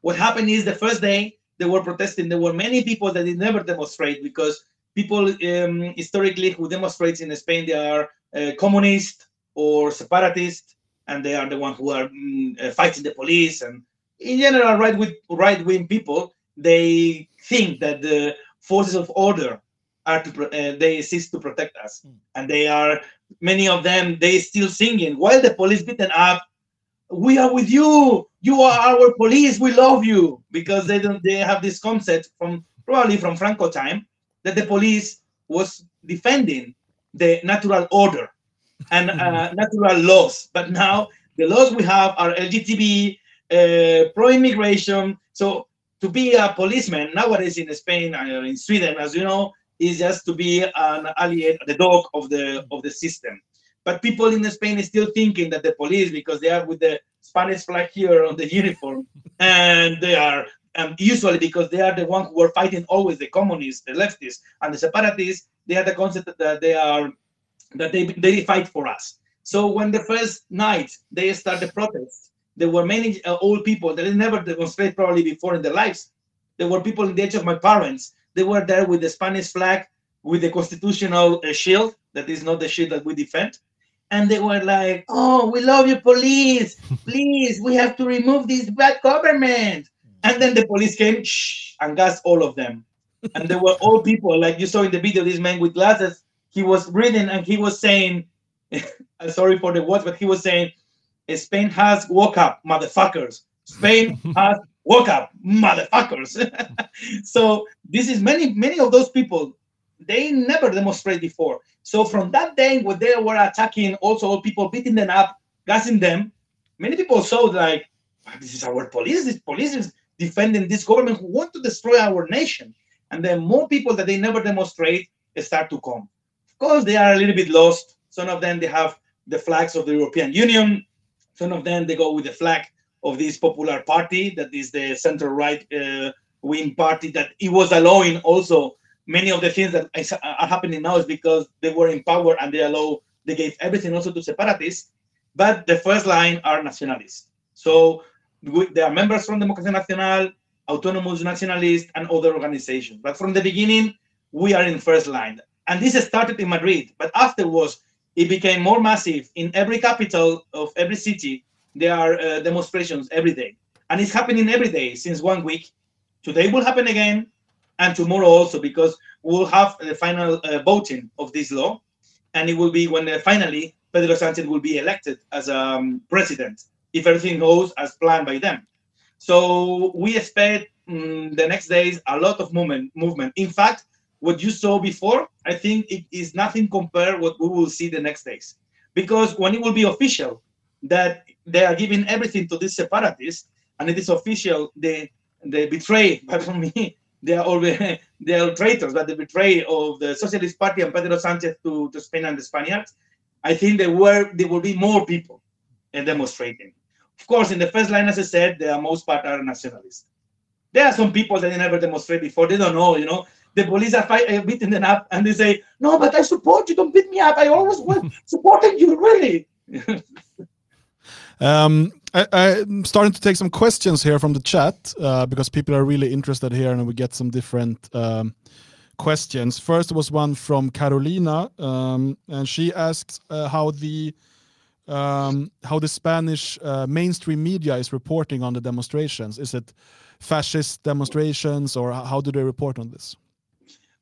What happened is the first day they were protesting, there were many people that did never demonstrate because people um, historically who demonstrate in Spain they are uh, communist or separatist, and they are the ones who are mm, uh, fighting the police. And in general, right with right wing people, they think that the forces of order are to pro- uh, they exist to protect us, and they are many of them they still singing while the police beaten up we are with you. You are our police. We love you. Because they don't they have this concept from probably from franco time that the police was defending the natural order and uh, natural laws. But now the laws we have are lgtb uh, pro-immigration. So to be a policeman nowadays in spain and in sweden as you know is just to be an allied, the dog of the of the system. But people in Spain is still thinking that the police, because they are with the Spanish flag here on the uniform, and they are um, usually because they are the ones who are fighting always the communists, the leftists, and the separatists. They are the concept that they are that they they fight for us. So when the first night they start the protest, there were many uh, old people that never demonstrated probably before in their lives. There were people in the age of my parents they were there with the Spanish flag, with the constitutional uh, shield that is not the shield that we defend. And they were like, "Oh, we love you, police! Please, we have to remove this bad government." And then the police came shh, and gassed all of them. And they were all people, like you saw in the video. This man with glasses, he was reading and he was saying, I'm "Sorry for the words, but he was saying, Spain has woke up, motherfuckers. Spain has woke up, motherfuckers." so this is many many of those people they never demonstrated before so from that day when they were attacking also all people beating them up gassing them many people saw like this is our police this police is defending this government who want to destroy our nation. And then more people that they never demonstrate start to come. Of course they are a little bit lost. Some of them they have the flags of the european union. Some of them they go with the flag of this popular party that is the center right uh, wing party that it was allowing also. Many of the things that is, are happening now is because they were in power and they allow they gave everything also to separatists. But the first line are nationalists. So they are members from democracia nacional autonomous Nationalists, and other organizations. But from the beginning we are in first line. And this started in madrid but afterwards it became more massive. In every capital of every city there are uh, demonstrations every day. And it's happening every day since one week. Today will happen again and tomorrow also because we'll have the final uh, voting of this law. And it will be when uh, finally pedro sanchez will be elected as um, president if everything goes as planned by them so we expect mm, the next days a lot of movement movement in fact what you saw before, I think it is nothing compared what we will see the next days. Because when it will be official that they are giving everything to these separatists, and it is official, they they betray, for me, they are all they are traitors, but the betray of the Socialist Party and Pedro Sanchez to, to Spain and the Spaniards, I think there were there will be more people demonstrating. Of course, in the first line, as I said, the most part are nationalists. There are some people that they never demonstrate before. They don't know, you know. The police are fight, uh, beating them up, and they say, "No, but I support you. Don't beat me up. I always supported you, really." Um, I, I'm starting to take some questions here from the chat uh, because people are really interested here, and we get some different um, questions. First was one from Carolina, um, and she asked uh, how the um, how the Spanish uh, mainstream media is reporting on the demonstrations. Is it fascist demonstrations, or how do they report on this?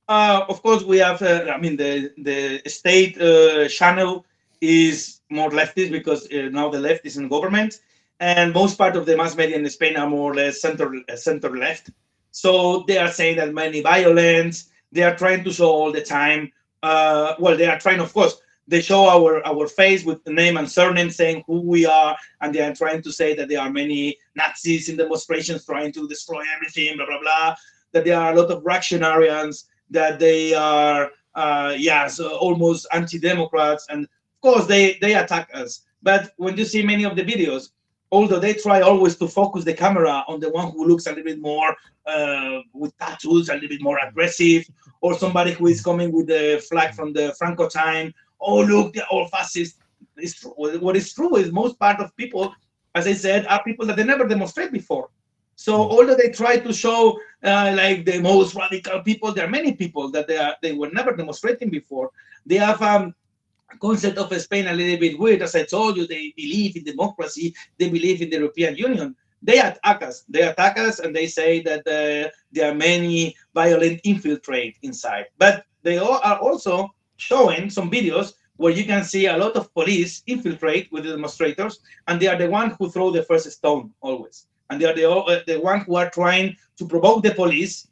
Uh, of course, we have. Uh, I mean, the the state uh, channel is more leftist because uh, now the left is in government, and most part of the mass media in Spain are more or less center center left. So they are saying that many violence. They are trying to show all the time. Well, they are trying, of course. They show our our face with the name and surname, saying who we are, and they are trying to say that there are many Nazis in demonstrations trying to destroy everything, blah blah blah. That there are a lot of reactionaries, that they are, uh, yes, almost anti-democrats, and of course they they attack us but when you see many of the videos although they try always to focus the camera on the one who looks a little bit more uh, with tattoos a little bit more aggressive or somebody who is coming with the flag from the franco time oh look they're all fascist it's true. what is true is most part of people as i said are people that they never demonstrate before so although they try to show uh, like the most radical people, there are many people that they are they were never demonstrating before. They have um, concept of Spain a little bit weird. As I told you, they believe in democracy, they believe in the European Union. They attack us. They attack us, and they say that uh, there are many violent infiltrate inside. But they all are also showing some videos where you can see a lot of police infiltrate with the demonstrators, and they are the one who throw the first stone always, and they are the uh, the one who are trying to provoke the police,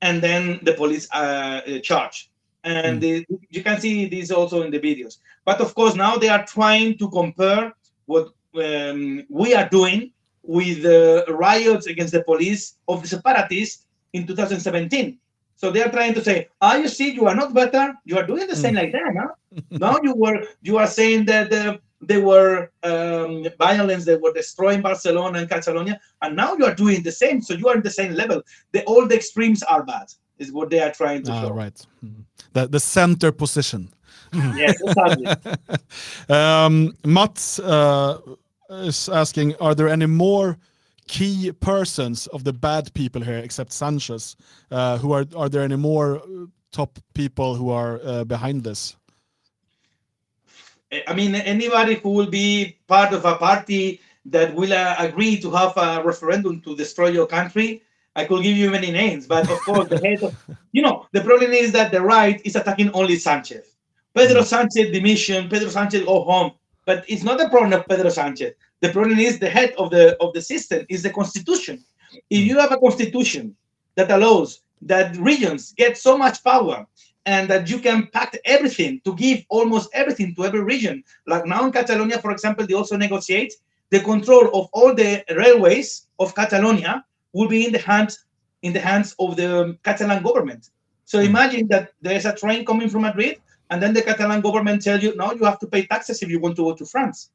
and then the police uh, charge and mm. they, you can see this also in the videos. But of course, now they are trying to compare what um, we are doing with the riots against the police of the separatists in 2017. So they are trying to say, "Ah, you see, you are not better. You are doing the same mm. like them, huh? now you were you are saying that uh, they were um, violence, they were destroying Barcelona and Catalonia, and now you are doing the same. So you are in the same level. The all the extremes are bad is what they are trying to ah, show. Right. The, the center position. yes, exactly. um, Mats uh, is asking, are there any more key persons of the bad people here except Sanchez? Uh, who are are there any more uh, top people who are uh, behind this? I mean, anybody who will be part of a party that will uh, agree to have a referendum to destroy your country I could give you many names, but of course, the head of, you know, the problem is that the right is attacking only Sanchez. Pedro mm. Sanchez demission, Pedro Sanchez go home. But it's not the problem of Pedro Sanchez. The problem is the head of the of the system is the constitution. If mm. you have a constitution that allows that regions get so much power and that you can pack everything to give almost everything to every region, like now in Catalonia, for example, they also negotiate the control of all the railways of Catalonia will be in the hands in the hands of the Catalan government. So mm. imagine that there's a train coming from Madrid, and then the Catalan government tells you, no, you have to pay taxes if you want to go to France.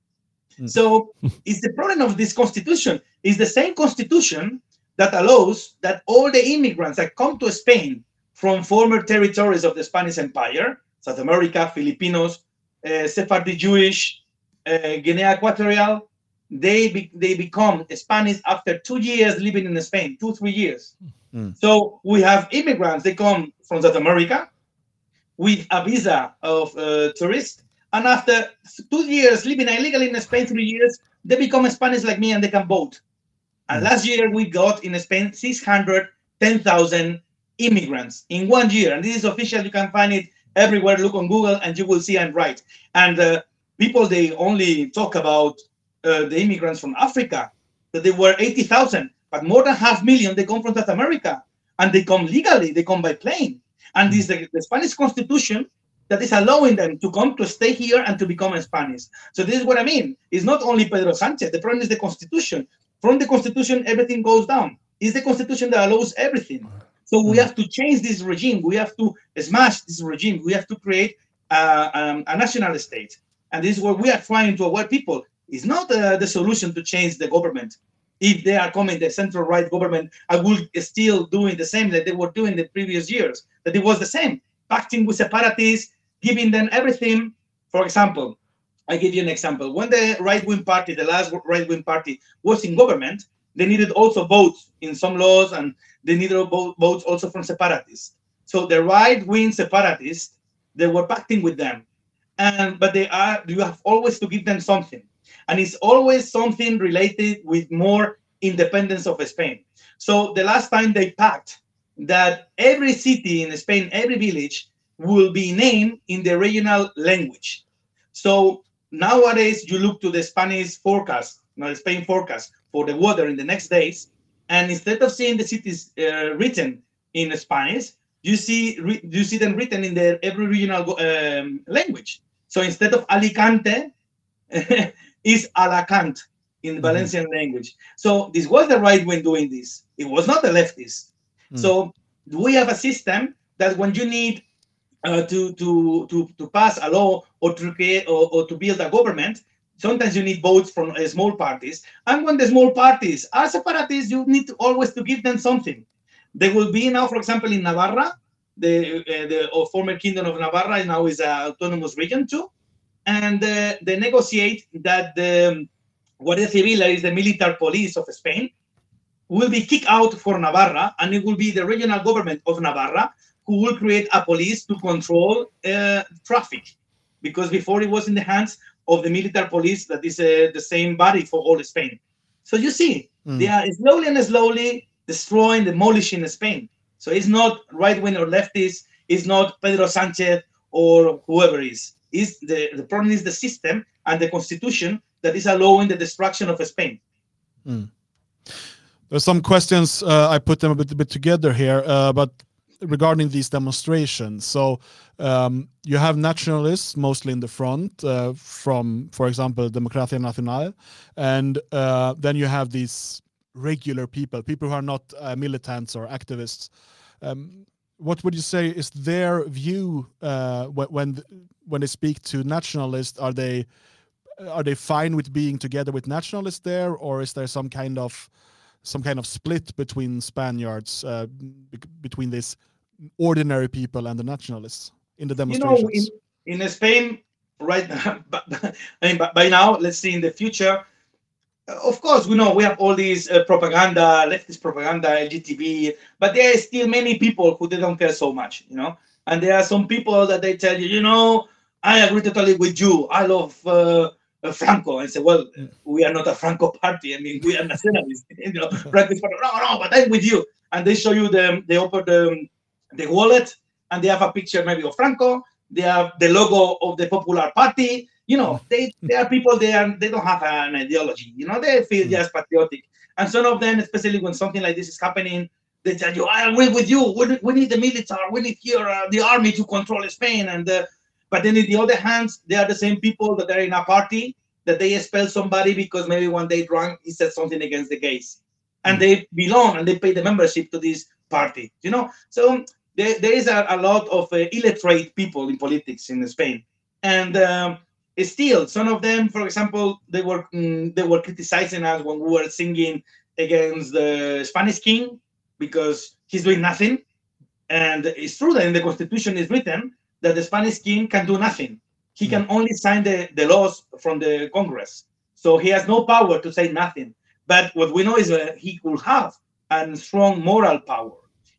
Mm. So it's the problem of this constitution. It's the same constitution that allows that all the immigrants that come to Spain from former territories of the Spanish Empire, South America, Filipinos, uh, Sephardi Jewish, uh, Guinea Equatorial, they be, they become Spanish after two years living in Spain, two three years. Mm. So we have immigrants. They come from South America with a visa of uh, tourist, and after two years living illegally in Spain, three years, they become Spanish like me and they can vote. And mm. last year we got in Spain six hundred ten thousand immigrants in one year, and this is official. You can find it everywhere. Look on Google, and you will see I'm right. And uh, people they only talk about uh, the immigrants from Africa, that they were 80,000, but more than half million, they come from South America and they come legally, they come by plane. And this the, the Spanish constitution that is allowing them to come to stay here and to become Spanish. So this is what I mean. It's not only Pedro Sanchez. The problem is the constitution. From the constitution, everything goes down. It's the constitution that allows everything. So we have to change this regime. We have to smash this regime. We have to create uh, um, a national state. And this is what we are trying to avoid people. It's not uh, the solution to change the government. If they are coming, the central right government, I will still doing the same that they were doing the previous years. That it was the same, acting with separatists, giving them everything. For example, I give you an example. When the right-wing party, the last right-wing party, was in government, they needed also votes in some laws, and they needed votes also from separatists. So the right-wing separatists, they were pacting with them, and but they are you have always to give them something, and it's always something related with more independence of Spain. So the last time they packed that every city in Spain, every village will be named in the regional language. So nowadays you look to the Spanish forecast, not the Spain forecast for the weather in the next days, and instead of seeing the cities uh, written in Spanish, you see you see them written in their every regional um, language. So instead of Alicante, is Alacant in the mm-hmm. Valencian mm-hmm. language. So this was the right when doing this. It was not the leftists. Mm. So we have a system that when you need uh, to, to, to, to pass a law or to create or, or to build a government, sometimes you need votes from uh, small parties. And when the small parties are separatists, you need to always to give them something. There will be now, for example, in Navarra, the, uh, the former kingdom of Navarra now is an autonomous region too, and uh, they negotiate that the um, Guardia Civil, is the military police of Spain, will be kicked out for Navarra, and it will be the regional government of Navarra who will create a police to control uh, traffic, because before it was in the hands of the military police that is uh, the same body for all Spain. So you see, mm. they are slowly and slowly destroying, demolishing Spain. So it's not right wing or leftist, it's not Pedro Sanchez or whoever is. Is the, the problem is the system and the constitution that is allowing the destruction of Spain. Mm. There's some questions. Uh, I put them a bit, a bit together here, uh, but regarding these demonstrations. So um, you have nationalists mostly in the front uh, from, for example, Democracia Nacional, and uh, then you have these regular people, people who are not uh, militants or activists. Um, what would you say is their view uh, when when they speak to nationalists? Are they are they fine with being together with nationalists there, or is there some kind of some kind of split between Spaniards, uh, between these ordinary people and the nationalists? in the demonstrations? You know, in, in Spain, right now, I mean, by now, let's see in the future, uh, of course, we know we have all these uh, propaganda, leftist propaganda, LGTB, but there are still many people who they don't care so much, you know. And there are some people that they tell you, you know, I agree totally with you. I love uh Franco. and say, well, we are not a Franco party. I mean, we are nationalists. you know, no, no, but I'm with you. And they show you the they open the the wallet and they have a picture maybe of Franco. They have the logo of the Popular Party. You know, they they are people they are they don't have an ideology. You know, they feel hmm. just patriotic. And some of them, especially when something like this is happening, they tell you, "I agree with you. We, we need the military. We need here uh, the army to control Spain." And uh, but then, in the other hands, they are the same people that are in a party that they expel somebody because maybe one day drunk he said something against the gays, and mm. they belong and they pay the membership to this party. You know, so there, there is a, a lot of uh, illiterate people in politics in Spain, and um, still some of them, for example, they were mm, they were criticizing us when we were singing against the Spanish king because he's doing nothing, and it's true that in the constitution is written that the Spanish king can do nothing. He mm. can only sign the, the laws from the Congress. So he has no power to say nothing. But what we know is that he could have a strong moral power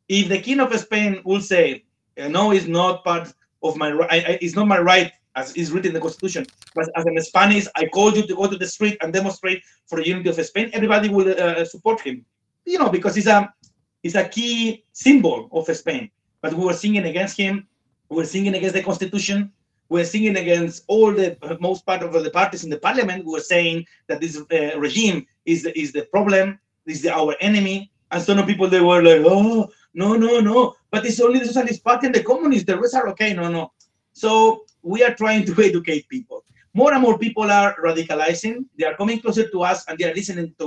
if the king of Spain will say, no, it's not part of my right, it's not my right as is written in the constitution, but as an Spanish, I called you to go to the street and demonstrate for the unity of Spain, everybody will uh, support him, you know, because he's a, he's a key symbol of Spain. But we were singing against him, were singing against the constitution, We're singing against all the most part of the parties in the parliament. We're saying that this uh, regime is the, is the problem, is the, our enemy. And some people they were like, oh, No, no, no. But it's only the Socialist Party and the Communists. The rest are okay. No, no. So we are trying to educate people. More and more people are radicalizing. They are coming closer to us and they are listening to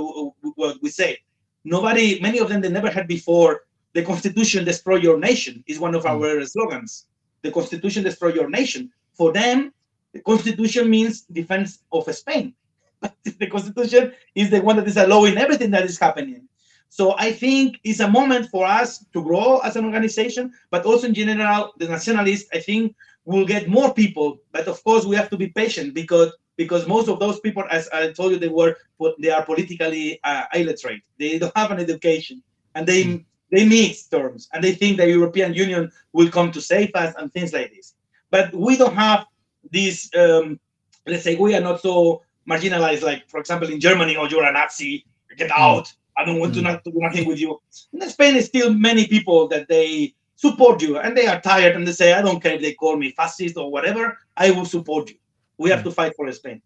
what we say. Nobody, many of them, they never had before. The Constitution destroy your nation is one of Mm. our slogans. The Constitution destroy your nation. For them, the Constitution means defense of Spain. But the Constitution is the one that is allowing everything that is happening. So I think it's a moment for us to grow as an organization, but also in general, the nationalists, I think, will get more people. But of course, we have to be patient because because most of those people, as I told you, they were they are politically uh, illiterate. They don't have an education, and they they mix terms, and they think the European Union will come to save us and things like this. But we don't have this. Um, let's say we are not so marginalized, like for example in Germany, or you're a Nazi, get out. I don't want to Mm. not to do nothing with you. In Spain, is still many people that they support you, and they are tired, and they say, I don't care if they call me fascist or whatever. I will support you. We have to fight for Spain.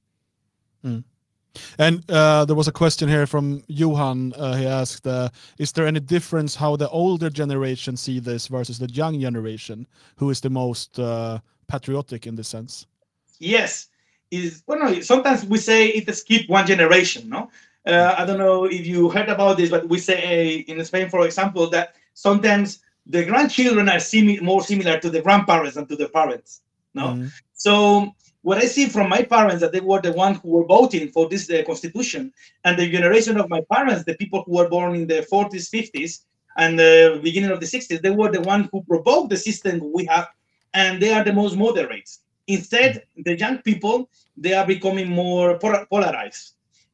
And uh, there was a question here from Johan. Uh, he asked, uh, "Is there any difference how the older generation see this versus the young generation? Who is the most uh, patriotic in this sense?" Yes, is well, no, sometimes we say it skip one generation. No, uh, I don't know if you heard about this, but we say in Spain, for example, that sometimes the grandchildren are simi- more similar to the grandparents than to the parents. No, Mhm. so what I see from my parents that they were the ones who were voting for this uh, constitution, and the generation of my parents, the people who were born in the 40s, 50s, and the beginning of the 60s, they were the ones who provoked the system we have, and they are the most moderate. Instead, the young people they are becoming more polarized,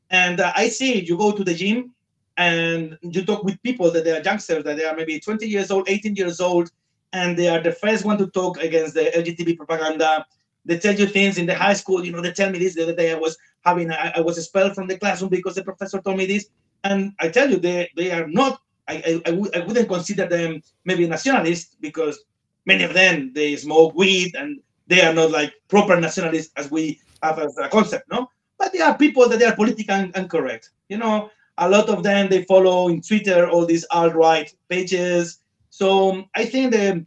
and uh, I see you go to the gym and you talk with people that they are youngsters, that they are maybe 20 years old, 18 years old, and they are the first one to talk against the LGBT propaganda. They tell you things in the high school. You know, they tell me this the other day. I was having, I, was expelled from the classroom because the professor told me this. And I tell you, they they are not. I I, I, w- I wouldn't consider them maybe nationalists because many of them they smoke weed and they are not like proper nationalists as we have as a concept, no. But they are people that they are un- incorrect. You know, a lot of them they follow in Twitter all these alt right pages. So I think the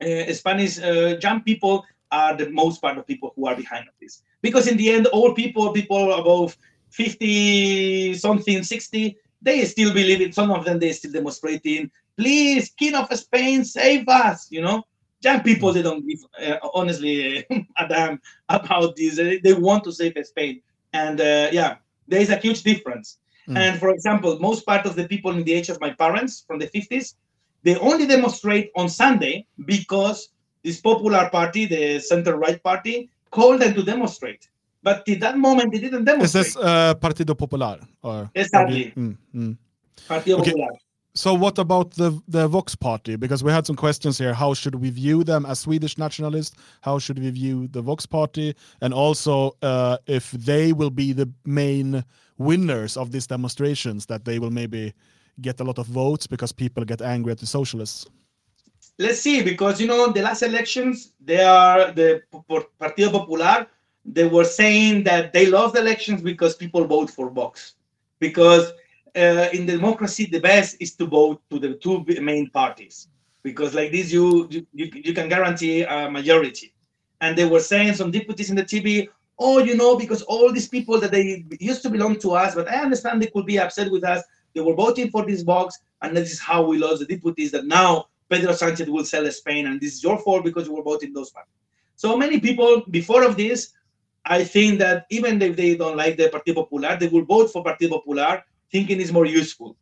uh, Spanish uh, young people are the most part of people who are behind of this. Because in the end, all people, people above 50 something, 60, they still believe it. Some of them they still demonstrating, please, King of Spain, save us. You know, young people they don't give uh, honestly a damn about this. They, they want to save Spain, and uh, yeah, there is a huge difference. Mm. And for example, most part of the people in the age of my parents from the 50s, they only demonstrate on Sunday because this popular party, the center right party, called them to demonstrate. But at that moment, they didn't Is demonstrate. this uh, Partido Popular? Or, Exactly. Mm, mm. Partido Okay. Popular. So what about the the Vox party? Because we had some questions here. How should we view them as Swedish nationalists? How should we view the Vox party? And also uh, if they will be the main winners of these demonstrations, that they will maybe get a lot of votes because people get angry at the socialists. Let's see, because you know the last elections, they are the Partido Popular. They were saying that they lost the elections because people vote for Vox. Because uh, in democracy, the best is to vote to the two main parties. Because like this, you, you you can guarantee a majority. And they were saying some deputies in the TV, oh, you know, because all these people that they used to belong to us, but I understand they could be upset with us. They were voting for this Vox, and this is how we lost the deputies. That now Pedro Sanchez will sell Spain, and this is your fault because you were voting those parties. So many people before of this, I think that even if they don't like the Partido Popular, they will vote for Partido Popular, thinking it's more useful.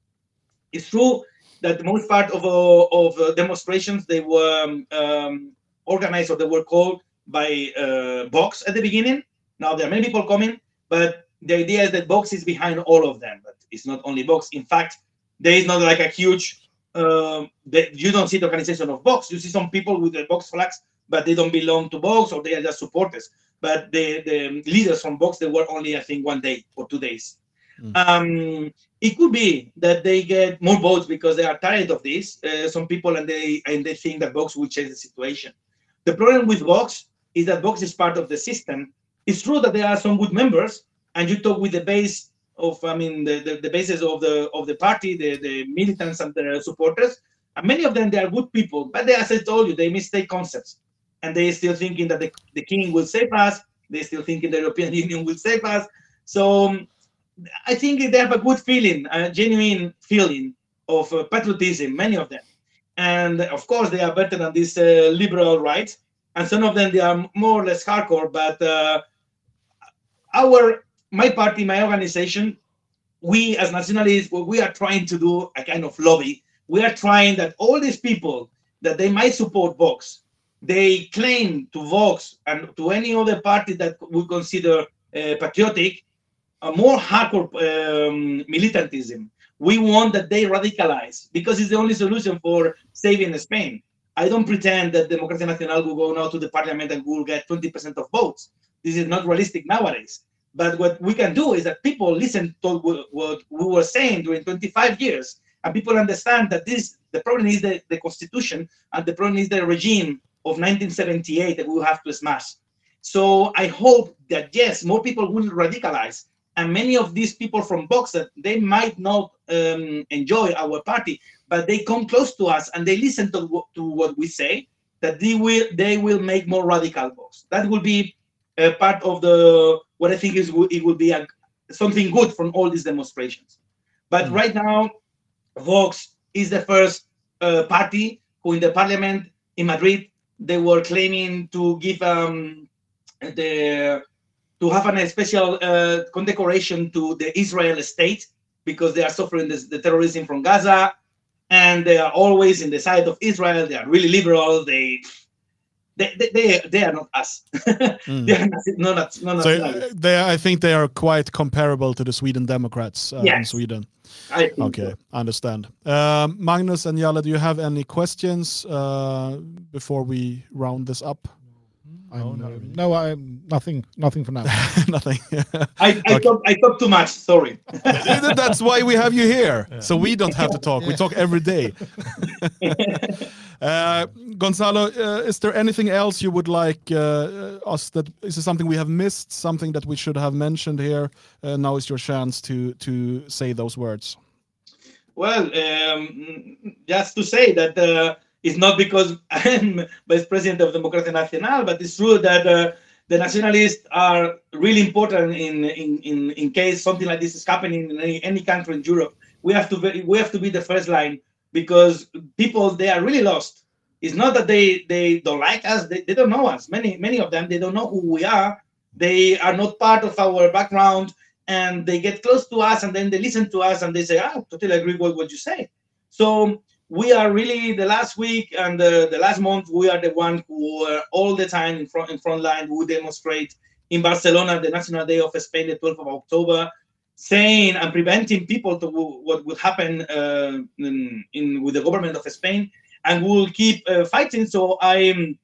It's true that most part of uh, of uh, demonstrations they were um, um, organized or they were called by uh, Vox at the beginning. Now there are many people coming, but the idea is that Vox is behind all of them. But it's not only Vox. In fact, there is not like a huge. Um, that you don't see the organization of Vox. You see some people with the Vox flags, but they don't belong to Vox or they are just supporters. But the, the leaders from Vox they were only I think one day or two days. Mm. Um, it could be that they get more votes because they are tired of this. Uh, some people and they and they think that Vox will change the situation. The problem with Vox is that Vox is part of the system. It's true that there are some good members, and you talk with the base of, I mean, the, the, the basis of the of the party, the, the militants and the supporters. And many of them, they are good people, but they, as I told you, they mistake concepts. And they still thinking that the, the king will save us. They still thinking the European Union will save us. So um, I think they have a good feeling, a genuine feeling of uh, patriotism, many of them. And of course, they are better than this uh, liberal right. And some of them, they are more or less hardcore. But uh, our, my party, my organization, we as nationalists, what we are trying to do a kind of lobby. We are trying that all these people that they might support Vox, they claim to Vox and to any other party that we consider uh, patriotic, a more hardcore um, militantism. We want that they radicalize because it's the only solution for saving Spain. I don't pretend that Democracia Nacional will go now to the parliament and will get 20% of votes. This is not realistic nowadays. But what we can do is that people listen to what we were saying during 25 years, and people understand that this the problem is the, the constitution and the problem is the regime of 1978 that we have to smash. So I hope that yes, more people will radicalize, and many of these people from that they might not um, enjoy our party, but they come close to us and they listen to, to what we say. That they will they will make more radical Vox. That will be a part of the what I think is it will be a, something good from all these demonstrations. But mm. right now, Vox is the first uh, party who in the parliament in Madrid they were claiming to give um, the to have a special uh, condecoration to the Israel state because they are suffering this, the terrorism from Gaza and they are always in the side of Israel. They are really liberal. They they, they, they, are not us. mm. they are not, not, not so uh, they, I think they are quite comparable to the Sweden Democrats uh, yes. in Sweden. I okay, so. I understand. Um, Magnus and Jalla, do you have any questions uh, before we round this up? No, no, no, I nothing, nothing for now. nothing. I, I, okay. talk, I talk too much. Sorry. That's why we have you here, yeah. so we don't have to talk. We talk every day. uh, Gonzalo, uh, is there anything else you would like uh, us that is there something we have missed, something that we should have mentioned here? Uh, now is your chance to to say those words. Well, um, just to say that uh, it's not because I'm vice president of Democracia Nacional, but it's true that uh, the nationalists are really important in, in, in, in case something like this is happening in any, any country in Europe. We have to be, we have to be the first line because people they are really lost. It's not that they they don't like us; they, they don't know us. Many many of them they don't know who we are. They are not part of our background, and they get close to us, and then they listen to us, and they say, "I totally agree with what you say." So we are really the last week and the, the last month we are the one who are all the time in front in front line who demonstrate in barcelona the national day of spain the 12th of october saying and preventing people to what would happen uh, in, in, with the government of spain. And we will keep uh, fighting. So i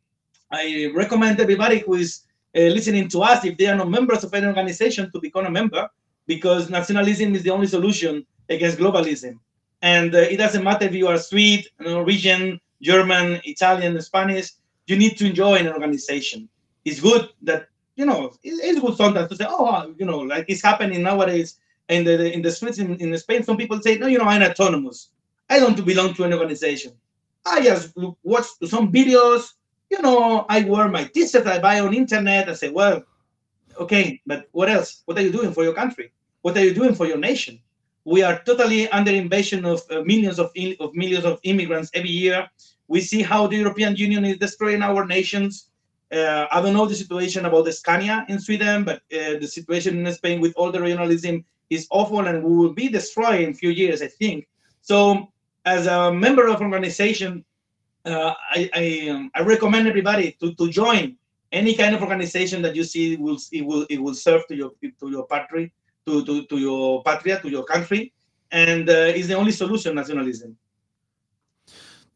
i recommend everybody who is uh, listening to us if they are not members of any organization to become a member because nationalism is the only solution against globalism and uh, it doesn't matter if you are Swede, Norwegian, German, Italian, Spanish. You need to enjoy an organization. It's good that you know it's good sometimes to say, oh, you know, like it's happening nowadays in the in the streets in, in Spain. Some people say, no, you know, I'm autonomous. I don't belong to an organization. I just watch some videos. You know, I wear my T-shirt I buy on internet. I say, well, okay, but what else? What are you doing for your country? What are you doing for your nation? We are totally under invasion of uh, millions of, of millions of immigrants every year. We see how the European Union is destroying our nations. Uh, I don't know the situation about Scania in Sweden, but uh, the situation in Spain with all the regionalism is awful, and we will be destroyed in a few years, I think. So, as a member of an organization, uh, I I, um, I, recommend everybody to, to join any kind of organization that you see will it will it will serve to your to your country to, to, to your patria, to your country, and uh, is the only solution, nationalism.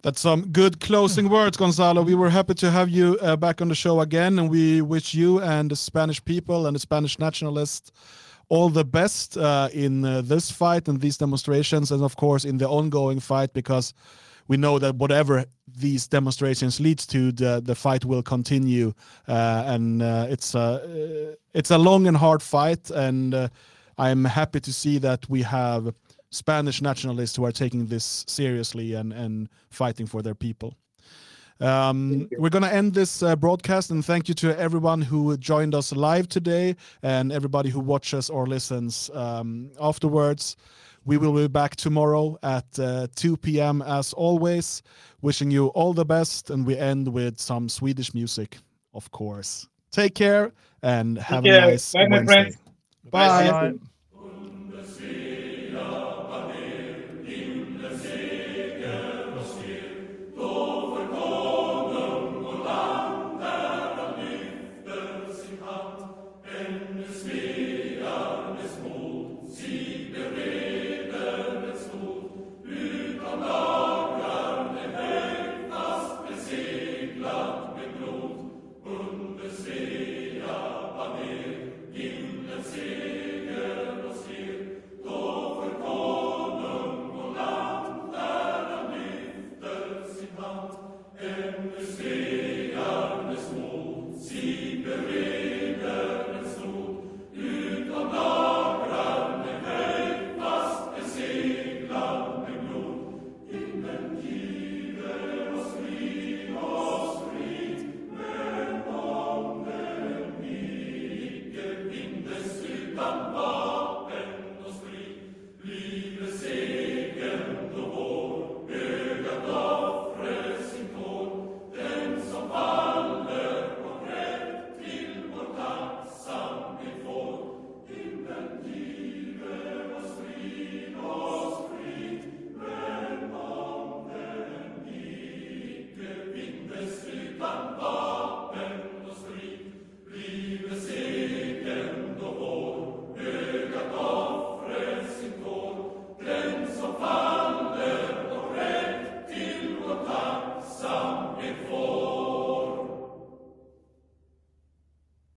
That's some good closing words, Gonzalo. We were happy to have you uh, back on the show again, and we wish you and the Spanish people and the Spanish nationalists all the best uh, in uh, this fight and these demonstrations, and of course in the ongoing fight, because we know that whatever these demonstrations leads to, the the fight will continue, uh, and uh, it's a it's a long and hard fight, and uh, I'm happy to see that we have Spanish nationalists who are taking this seriously and and fighting for their people. Um, we're going to end this uh, broadcast and thank you to everyone who joined us live today and everybody who watches or listens um, afterwards. We will be back tomorrow at uh, 2 p.m. as always. Wishing you all the best, and we end with some Swedish music, of course. Take care and have care. a nice Bye, my Wednesday. Bye. Bye.